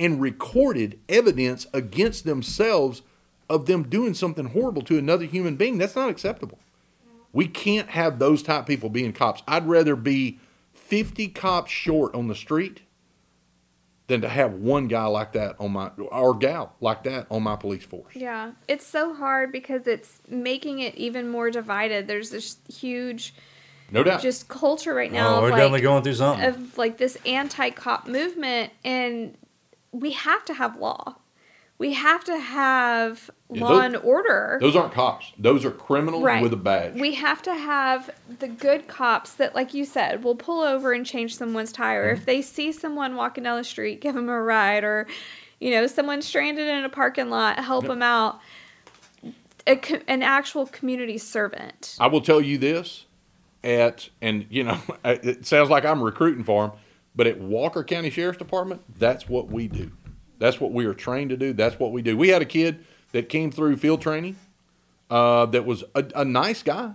and recorded evidence against themselves of them doing something horrible to another human being. That's not acceptable. We can't have those type people being cops. I'd rather be 50 cops short on the street than to have one guy like that on my or gal like that on my police force. Yeah, it's so hard because it's making it even more divided. There's this huge, No doubt. just culture right oh, now. Oh, we're like, definitely going through something. Of like this anti-cop movement, and we have to have law. we have to have Yeah, law those- and order. Those aren't cops. Those are criminals Right. with a badge. We have to have the good cops that, like you said, will pull over and change someone's tire. Mm-hmm. If they see someone walking down the street, give them a ride, or, you know, someone stranded in a parking lot, help Yep. them out. A, an actual community servant. I will tell you this at and you know it sounds like I'm recruiting for them, but at Walker County Sheriff's Department, that's what we do. That's what we are trained to do. That's what we do. We had a kid that came through field training uh, that was a, a nice guy.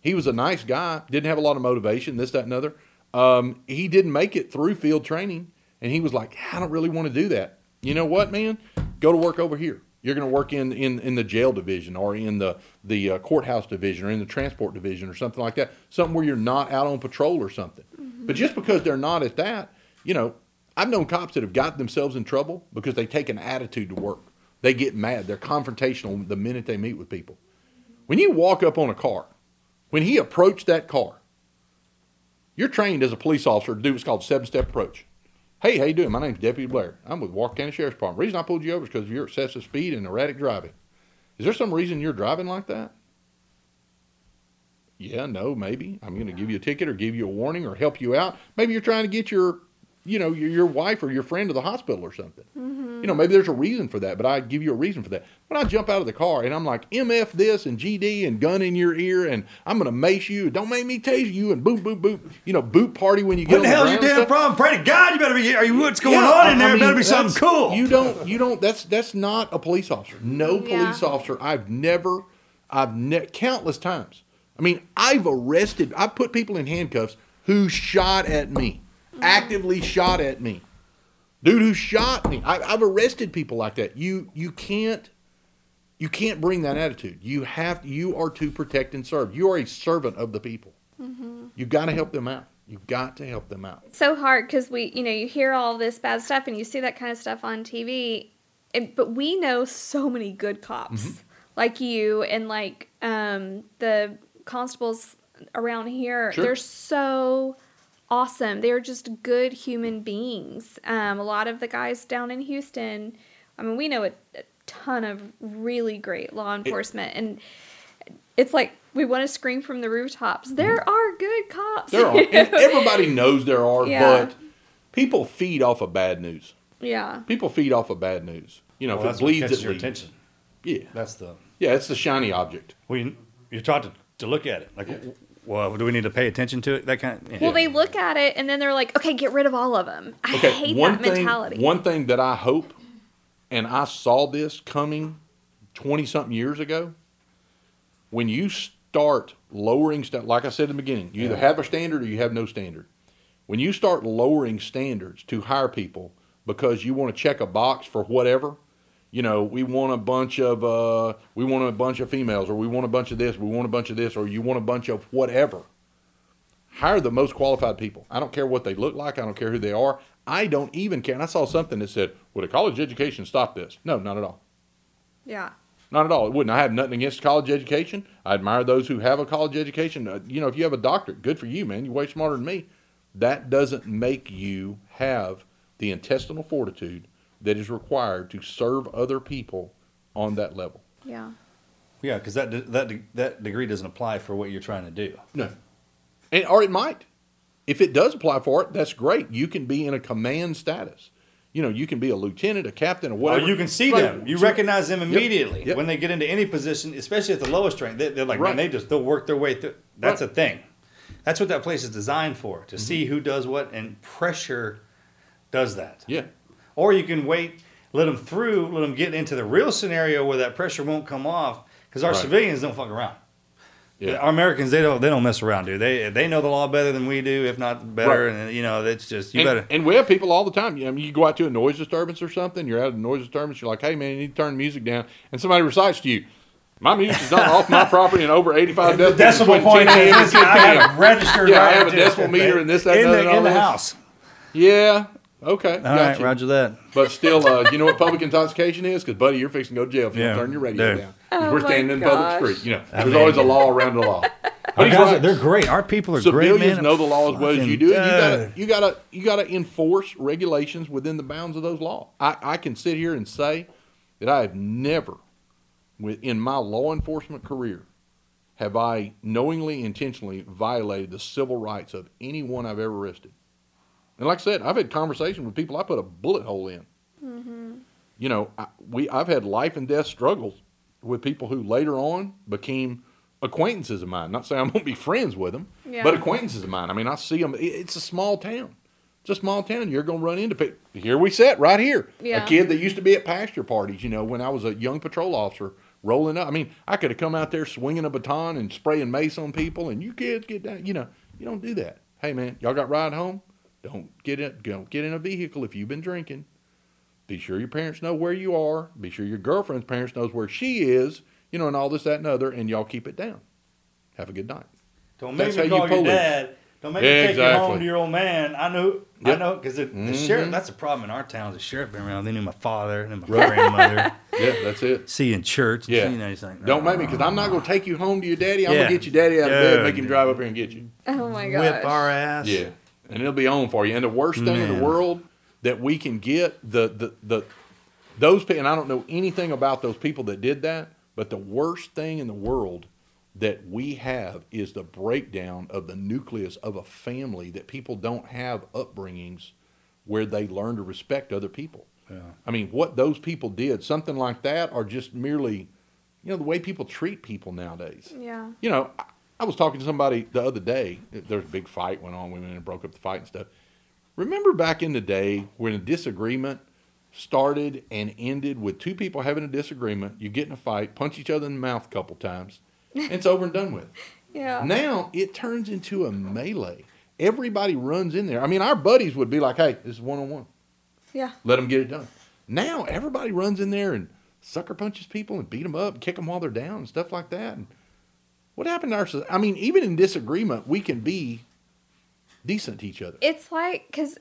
He was a nice guy. Didn't have a lot of motivation. This, that, and other. Um, he didn't make it through field training, and he was like, "I don't really want to do that." You know what, man? Go to work over here. You're going to work in, in, in the jail division or in the the uh, courthouse division or in the transport division or something like that. Something where you're not out on patrol or something. But just because they're not at that, you know, I've known cops that have got themselves in trouble because they take an attitude to work. They get mad. They're confrontational the minute they meet with people. When you walk up on a car, when he approached that car, you're trained as a police officer to do what's called seven step approach. Hey, how you doing? My name's Deputy Blair. I'm with Walker County Sheriff's Department. The reason I pulled you over is because of your excessive speed and erratic driving. Is there some reason you're driving like that? Yeah, no, maybe. I'm going to give you a ticket or give you a warning or help you out. Maybe you're trying to get your, you know, your, your wife or your friend to the hospital or something. Mm-hmm. You know, maybe there's a reason for that, but I give you a reason for that. When I jump out of the car and I'm like, MF this and GD and gun in your ear and I'm going to mace you. Don't make me tase you and boop, boop, boop. You know, boot party when you get What the on hell's ground your damn stuff. problem? Pray to God, you better be. Are you what's going Yeah, on in I there? mean, better be something cool. You don't. You don't. That's that's not a police officer. No Yeah. police officer. I've never. I've ne- countless times. I mean, I've arrested. I put people in handcuffs who shot at me, actively shot at me. Dude who shot me. I, I've arrested people like that. You you can't. You can't bring that attitude. You have. You are to protect and serve. You are a servant of the people. You've got to help them out. You've got to help them out. It's so hard because we, you know, you hear all this bad stuff and you see that kind of stuff on TV, and, but we know so many good cops Mm-hmm. like you and like um, the constables around here. Sure. They're so awesome. They're just good human beings. Um, a lot of the guys down in Houston, I mean, we know a, a ton of really great law enforcement, and it's like we want to scream from the rooftops. There are good cops. Mm-hmm. There are. And everybody knows there are, Yeah. but people feed off of bad news. yeah. People feed off of bad news. You know, Well, if that's it bleeds, catches it your leads. attention. Yeah. That's the. Yeah, it's the shiny object. Well, you, you're taught to, to look at it. Like, well, do we need to pay attention to it? That kind. Of, yeah. Well, they look at it and then they're like, okay, get rid of all of them. I Okay, hate one that thing, mentality. One thing that I hope, and I saw this coming twenty something years ago. When you start lowering, sta- like I said in the beginning, you either have a standard or you have no standard. When you start lowering standards to hire people because you want to check a box for whatever, you know, we want a bunch of uh, we want a bunch of females, or we want a bunch of this, we want a bunch of this, or you want a bunch of whatever. Hire the most qualified people. I don't care what they look like. I don't care who they are. I don't even care. And I saw something that said, "Would a college education stop this?" No, not at all. yeah. Not at all. It wouldn't. I have nothing against college education. I admire those who have a college education. Uh, you know, if you have a doctorate, good for you, man. You're way smarter than me. That doesn't make you have the intestinal fortitude that is required to serve other people on that level. Yeah. Yeah, because that that that degree doesn't apply for what you're trying to do. No. And, or it might. If it does apply for it, that's great. You can be in a command status. You know, you can be a lieutenant, a captain, or Or whatever. you can see Right. them. You Sure. recognize them Yep. immediately Yep. when they get into any position, especially at the lowest rank. They, they're like, Right. man, they just they'll work their way through. That's Right. a thing. That's what that place is designed for to Mm-hmm. see who does what, and pressure does that. Yeah. Or you can wait, let them through, let them get into the real scenario where that pressure won't come off because our Right. civilians don't fuck around. Yeah. Our Americans, they don't they don't mess around, dude. They they know the law better than we do, if not better. Right. And you know, it's just you and, better. and we have people all the time. You, know, I mean, you go out to a noise disturbance or something. You're at a noise disturbance. You're like, "Hey, man, you need to turn the music down." And somebody recites to you, "My music is not off my property and over 85 decibels." between point 10 a.m. is I have registered Yeah, I have a decimal meter and this, that, in and the, in the this. house. Yeah. Okay. All got right, you. Roger that. But still, uh, you know what public intoxication is? Because, buddy, you're fixing to go to jail if you Yeah, don't turn your radio dude. down. 'Cause Oh we're my standing in public street. You know, I there's mean- always a law around the law. But guys right. they're great. Our people are Civilians great, man. know the law as well as you do. and You gotta, you gotta, you gotta enforce regulations within the bounds of those laws. I, I can sit here and say that I have never, with- in my law enforcement career, have I knowingly, intentionally violated the civil rights of anyone I've ever arrested. And like I said, I've had conversations with people I put a bullet hole in. Mm-hmm. You know, I, we I've had life and death struggles with people who later on became acquaintances of mine. Not saying I'm going to be friends with them, Yeah. but acquaintances of mine. I mean, I see them. It's a small town. It's a small town. You're going to run into people. Here we sit, right here. Yeah. A kid that used to be at pasture parties. You know, when I was a young patrol officer, rolling up. I mean, I could have come out there swinging a baton and spraying mace on people, and you kids get down. You know, you don't do that. Hey, man, y'all got ride home? Don't get in. Don't get in a vehicle if you've been drinking. Be sure your parents know where you are. Be sure your girlfriend's parents knows where she is. You know, and all this, that, and other, and y'all keep it down. Have a good night. Don't make That's me how you call your police. dad. Don't make me take you home to your old man. I know. I know because the, the Mhm. sheriff. That's a problem in our town. The sheriff been around. They knew my father and my Right. grandmother. Yeah, that's it. See you in church. Yeah. You know, he's like, Don't make me, because I'm not going to take you home to your daddy. I'm Yeah. going to get your daddy out of bed, make him drive up here and get you. Oh my god, whip our ass. Yeah, and it'll be on for you. And the worst thing in the world that we can get the the the those people, and I don't know anything about those people that did that, but the worst thing in the world that we have is the breakdown of the nucleus of a family that people don't have upbringings where they learn to respect other people. Yeah. I mean, what those people did, something like that, are just merely, you know, the way people treat people nowadays Yeah. you know, I- was talking to somebody the other day. There was a big fight went on. We went and broke up the fight and stuff. Remember back in the day when a disagreement started and ended with two people having a disagreement, you get in a fight, punch each other in the mouth a couple times, and it's over and done with. Yeah. Now it turns into a melee. Everybody runs in there. I mean, our buddies would be like, "Hey, this is one on one. Yeah. Let them get it done." Now everybody runs in there and sucker punches people and beat them up, kick them while they're down, and stuff like that. And what happened to our? soc- I mean, even in disagreement, we can be decent to each other. It's like because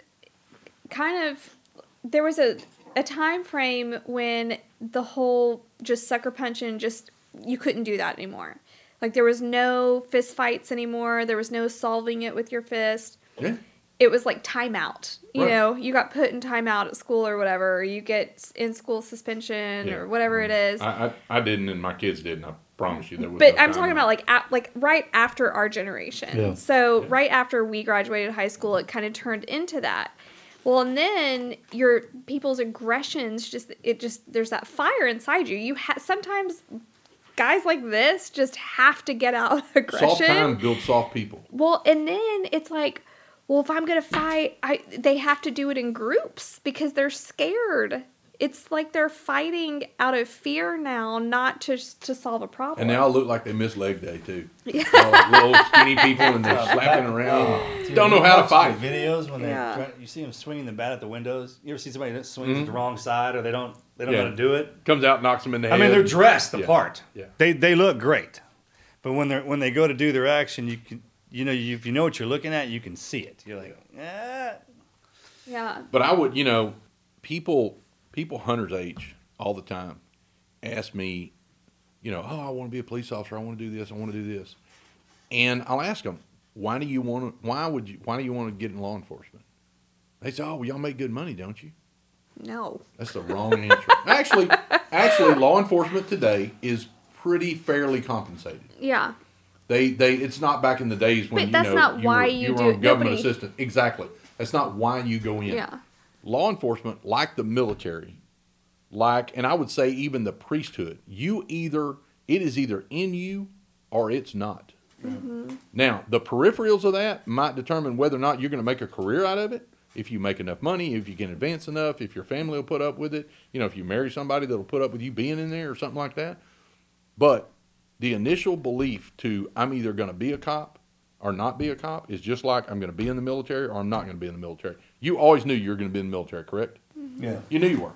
kind of there was a a time frame when the whole just sucker punching just you couldn't do that anymore. Like there was no fist fights anymore. There was no solving it with your fist. Yeah. It was like timeout. You Right. know, you got put in timeout at school or whatever. Or you get in school suspension Yeah. or whatever it mm-hmm. is. I, I, I didn't, and my kids didn't. I promise you, there was. But no I'm talking about like at, like right after our generation. Yeah. So right after we graduated high school, it kind of turned into that. Well, and then your people's aggressions just it just there's that fire inside you. You ha- sometimes guys like this just have to get out aggression. soft time builds soft people. Well, and then it's like, well, if I'm gonna fight, I they have to do it in groups because they're scared. It's like they're fighting out of fear now, not to to solve a problem. And they all look like they missed leg day too. Yeah. All little skinny people, and they're slapping around. Dude, Don't know how to fight. Videos when they Yeah. try, you see them swinging the bat at the windows. You ever see somebody that swings Mhm. the wrong side or they don't they don't know how to do it? Comes out, knocks them in the head. I mean, they're dressed the Yeah. part. Yeah. They they look great, but when they are when they go to do their action, you can you know you, if you know what you're looking at, you can see it. You're like, eh. yeah. But I would, you know, people people hunters age all the time ask me, you know, oh, I want to be a police officer. I want to do this. I want to do this. And I'll ask them, why do you want to? Why would you? Why do you want to get in law enforcement? They say, oh, well, y'all make good money, don't you? No. That's the wrong answer. actually, actually, law enforcement today is pretty fairly compensated. Yeah. They they it's not back in the days when But you that's know not you why were, you you do were a government Nobody- assistant. Exactly. That's not why you go in. Yeah. Law enforcement, like the military, like and I would say even the priesthood, you either it is either in you or it's not. Mm-hmm. Now, the peripherals of that might determine whether or not you're going to make a career out of it. If you make enough money, if you can advance enough, if your family will put up with it, you know, if you marry somebody that'll put up with you being in there or something like that. But the initial belief to I'm either going to be a cop or not be a cop is just like I'm going to be in the military or I'm not going to be in the military. You always knew you were going to be in the military, correct? Yeah. You knew you were.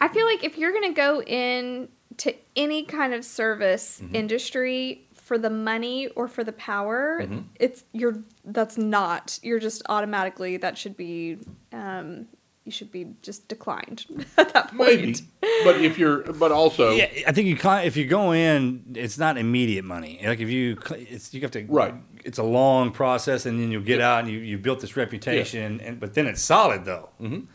I feel like if you're gonna go in to any kind of service Mm-hmm. industry for the money or for the power, Mhm. it's you're that's not you're just automatically that should be um, you should be just declined at that point. Maybe. but if you're, but also, Yeah, I think you kind if you go in, it's not immediate money. Like if you, it's you have to Right. It's a long process, and then you'll get out and you you built this reputation, and but then it's solid though. Mhm.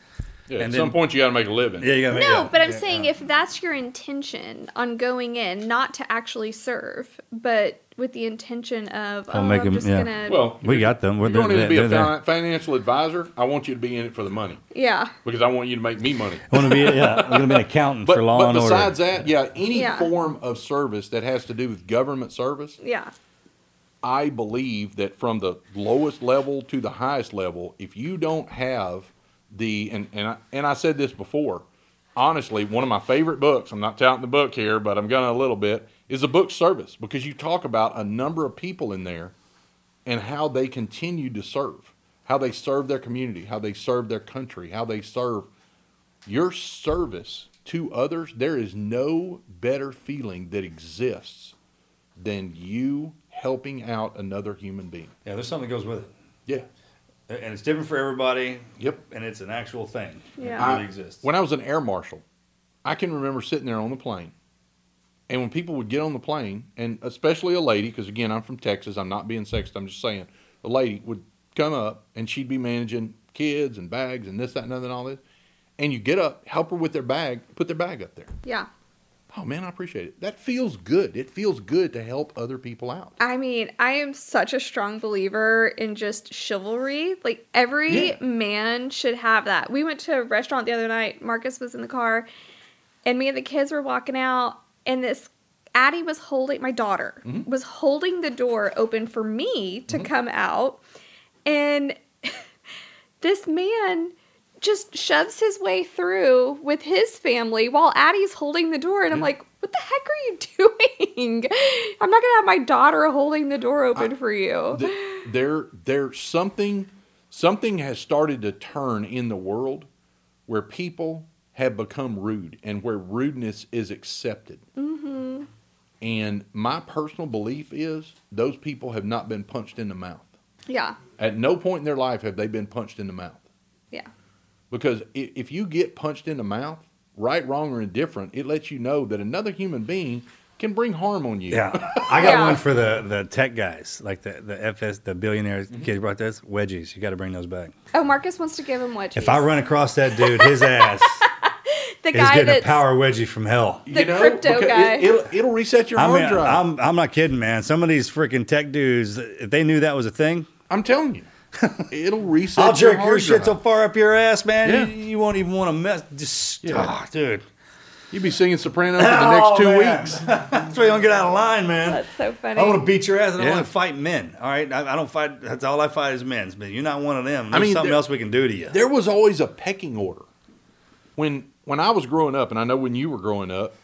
Yeah, And at then- some point, you got to make a living. Yeah, you gotta make No, yeah, but I'm yeah, saying if that's your intention on going in, not to actually serve, but with the intention of, oh, I'll make uh, I'm 'em- just yeah. gonna, Well, We got them. We're You're going in they're- to be a they're there. fi- financial advisor. I want you to be in it for the money yeah, because I want you to make me money. I want to be yeah. I'm gonna be an accountant But, for law but and order. besides that, yeah, any Yeah. form of service that has to do with government service, yeah, I believe that from the lowest level to the highest level, if you don't have the and and I, and I said this before, honestly, one of my favorite books. I'm not touting the book here, but I'm gonna a little bit. Is a book Service because you talk about a number of people in there and how they continue to serve, how they serve their community, how they serve their country, how they serve your service to others. There is no better feeling that exists than you helping out another human being. yeah, there's something that goes with it, Yeah. and it's different for everybody. Yep. And it's an actual thing. Yeah. It really I- exists. When I was an air marshal, I can remember sitting there on the plane. And when people would get on the plane, and especially a lady, because again, I'm from Texas, I'm not being sexist, I'm just saying, a lady would come up and she'd be managing kids and bags and this, that, and other, and all this. And you get up, help her with their bag, put their bag up there. yeah. Oh man, I appreciate it. That feels good. It feels good to help other people out. I mean, I am such a strong believer in just chivalry. Like every Yeah. man should have that. We went to a restaurant the other night. Marcus was in the car, and me and the kids were walking out, and this Addie was holding my daughter Mm-hmm. was holding the door open for me to come out, and this man just shoves his way through with his family while Addie's holding the door. And I'm like, what the heck are you doing? I'm not going to have my daughter holding the door open for you. Th- there there's something something has started to turn in the world where people have become rude and where rudeness is accepted. hmm And my personal belief is those people have not been punched in the mouth. Yeah. At no point in their life have they been punched in the mouth. Yeah. Because if you get punched in the mouth, right, wrong, or indifferent, it lets you know that another human being can bring harm on you. Yeah, I got Yeah. one for the the tech guys, like the the FS, the billionaires Mm-hmm. kids brought this wedgies. You got to bring those back. Oh, Marcus wants to give him wedgies. If I run across that dude, his ass the is guy getting a power wedgie from hell. The crypto guy. It, will it'll reset your I hard mean, drive. I'm I'm not kidding, man. Some of these freaking tech dudes, if they knew that was a thing, I'm telling you, it'll reset. I'll jerk your hard shit so far up your ass, man. Yeah. You, you won't even want to mess. Just, Yeah. ah, dude. You'll be singing Soprano for the next two Oh, man. weeks. That's why you don't get out of line, man. That's so funny. I want to beat your ass. I don't Yeah. want to fight men. All right, I, I don't fight. That's all I fight is men. But you're not one of them. I There's mean, something there- else we can do to you. There was always a pecking order. When when I was growing up, and I know when you were growing up,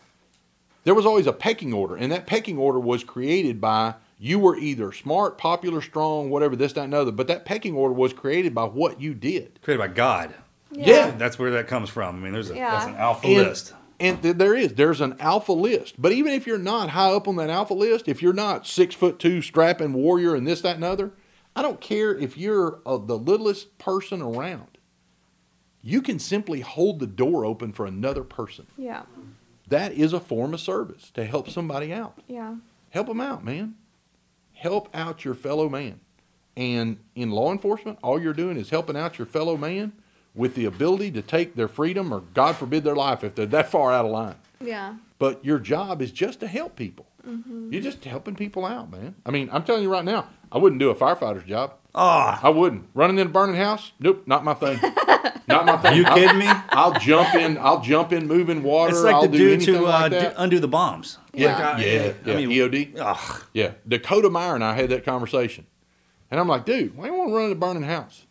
there was always a pecking order, and that pecking order was created by you were either smart, popular, strong, whatever this, that, and other. But that pecking order was created by what you did. Created by God. Yeah. That's where that comes from. I mean, there's a Yeah. that's an alpha And- list. And th- there is. There's an alpha list. But even if you're not high up on that alpha list, if you're not six foot two strapping warrior and this, that, and other, I don't care if you're uh, the littlest person around. You can simply hold the door open for another person. Yeah. That is a form of service to help somebody out. Yeah. Help them out, man. Help out your fellow man. And in law enforcement, all you're doing is helping out your fellow man with the ability to take their freedom or, God forbid, their life if they're that far out of line. Yeah. But your job is just to help people. Mm-hmm. You're just helping people out, man. I mean, I'm telling you right now, I wouldn't do a firefighter's job. Ah, I wouldn't. Running in a burning house? Nope, not my thing. not my thing. Are you I'll- kidding me? I'll jump in. I'll jump in moving water. It's like I'll the do dude to uh, like do, undo the bombs. Yeah, Like, I- yeah, yeah. I mean, EOD. ugh. Yeah, Dakota Meyer and I had that conversation, and I'm like, dude, why do you want to run in a burning house?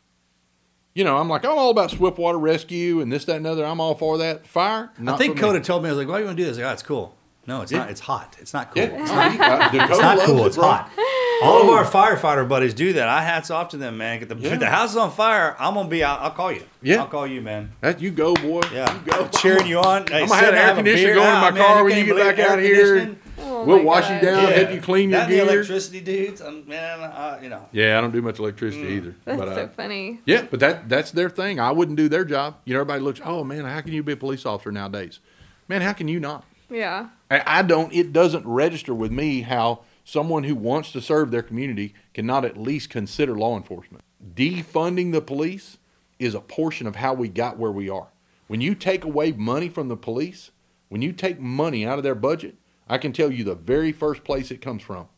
You know, I'm like, I'm all about swift water rescue and this, that, and other. I'm all for that. Fire? I think me. Coda told me, I was like, why do you want to do this? Like, oh, it's cool. No, it's Yeah. not. It's hot. It's not cool. Yeah, uh, It's not cool. It's bro. hot. All of our firefighter buddies do that. I hats off to them, man. If the, Yeah. if the house is on fire, I'm gonna be out. I'll call you. Yeah. I'll call you, man. That you go, boy. Yeah, you go. cheering you on. Hey, I'm gonna have an air a conditioner going in my Ah, man, car when you get back out air here. Oh we'll my wash you God. down, help you clean your that gear. electricity dudes, um, man. Uh, you know. Yeah, I don't do much electricity Mm. either. That's but, uh, so funny. Yeah, but that that's their thing. I wouldn't do their job. You know, everybody looks, oh man, how can you be a police officer nowadays? Man, how can you not? Yeah. I, I don't. It doesn't register with me how someone who wants to serve their community cannot at least consider law enforcement. Defunding the police is a portion of how we got where we are. When you take away money from the police, when you take money out of their budget, I can tell you the very first place it comes from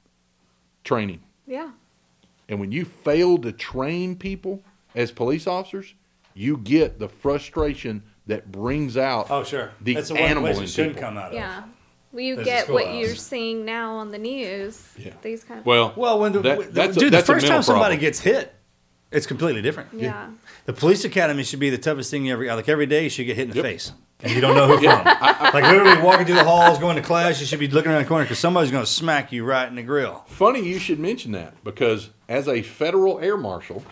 training. Yeah. And when you fail to train people as police officers, you get the frustration that brings out Oh, sure. the That's the one animal place in it shouldn't people. come out of. Yeah. Well, you There's a get what schoolhouse. you're seeing now on the news. Yeah. These kind of Well, Well, when the, that- the- that's a- dude, that's a the first mental time somebody problem. gets hit, it's completely different. Yeah. The police academy should be the toughest thing you ever. Like every day, you should get hit in the face, and you don't know who from. like literally walking through the halls, going to class, you should be looking around the corner because somebody's going to smack you right in the grill. Funny you should mention that because as a federal air marshal,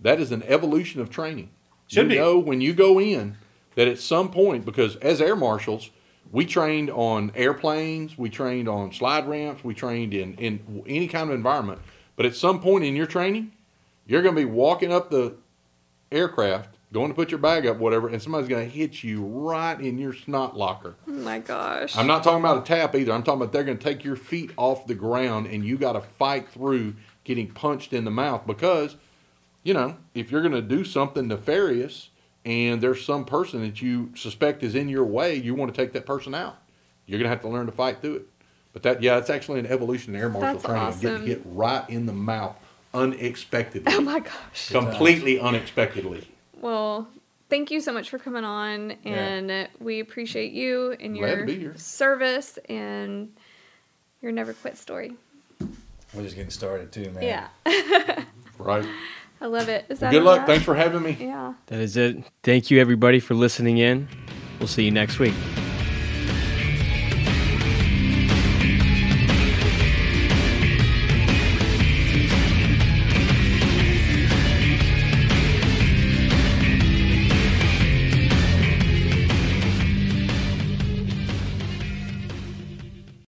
that is an evolution of training. Should you be. know when you go in that at some point, because as air marshals, we trained on airplanes, we trained on slide ramps, we trained in, in any kind of environment. But at some point in your training, you're going to be walking up the aircraft, going to put your bag up, whatever, and somebody's going to hit you right in your snot locker. Oh my gosh. I'm not talking about a tap either. I'm talking about they're going to take your feet off the ground and you got to fight through getting punched in the mouth because, you know, if you're going to do something nefarious and there's some person that you suspect is in your way, you want to take that person out. You're going to have to learn to fight through it. But that, yeah, it's actually an evolution in air marshal That's training. awesome. Getting hit right in the mouth unexpectedly. Oh my gosh. Completely unexpectedly. Well, thank you so much for coming on, and we appreciate you and Glad your service and your never quit story. We're just getting started too, man. Yeah. Right. I love it. Is that Good luck. wrap? Thanks for having me. Yeah. That is it. Thank you, everybody, for listening in. We'll see you next week.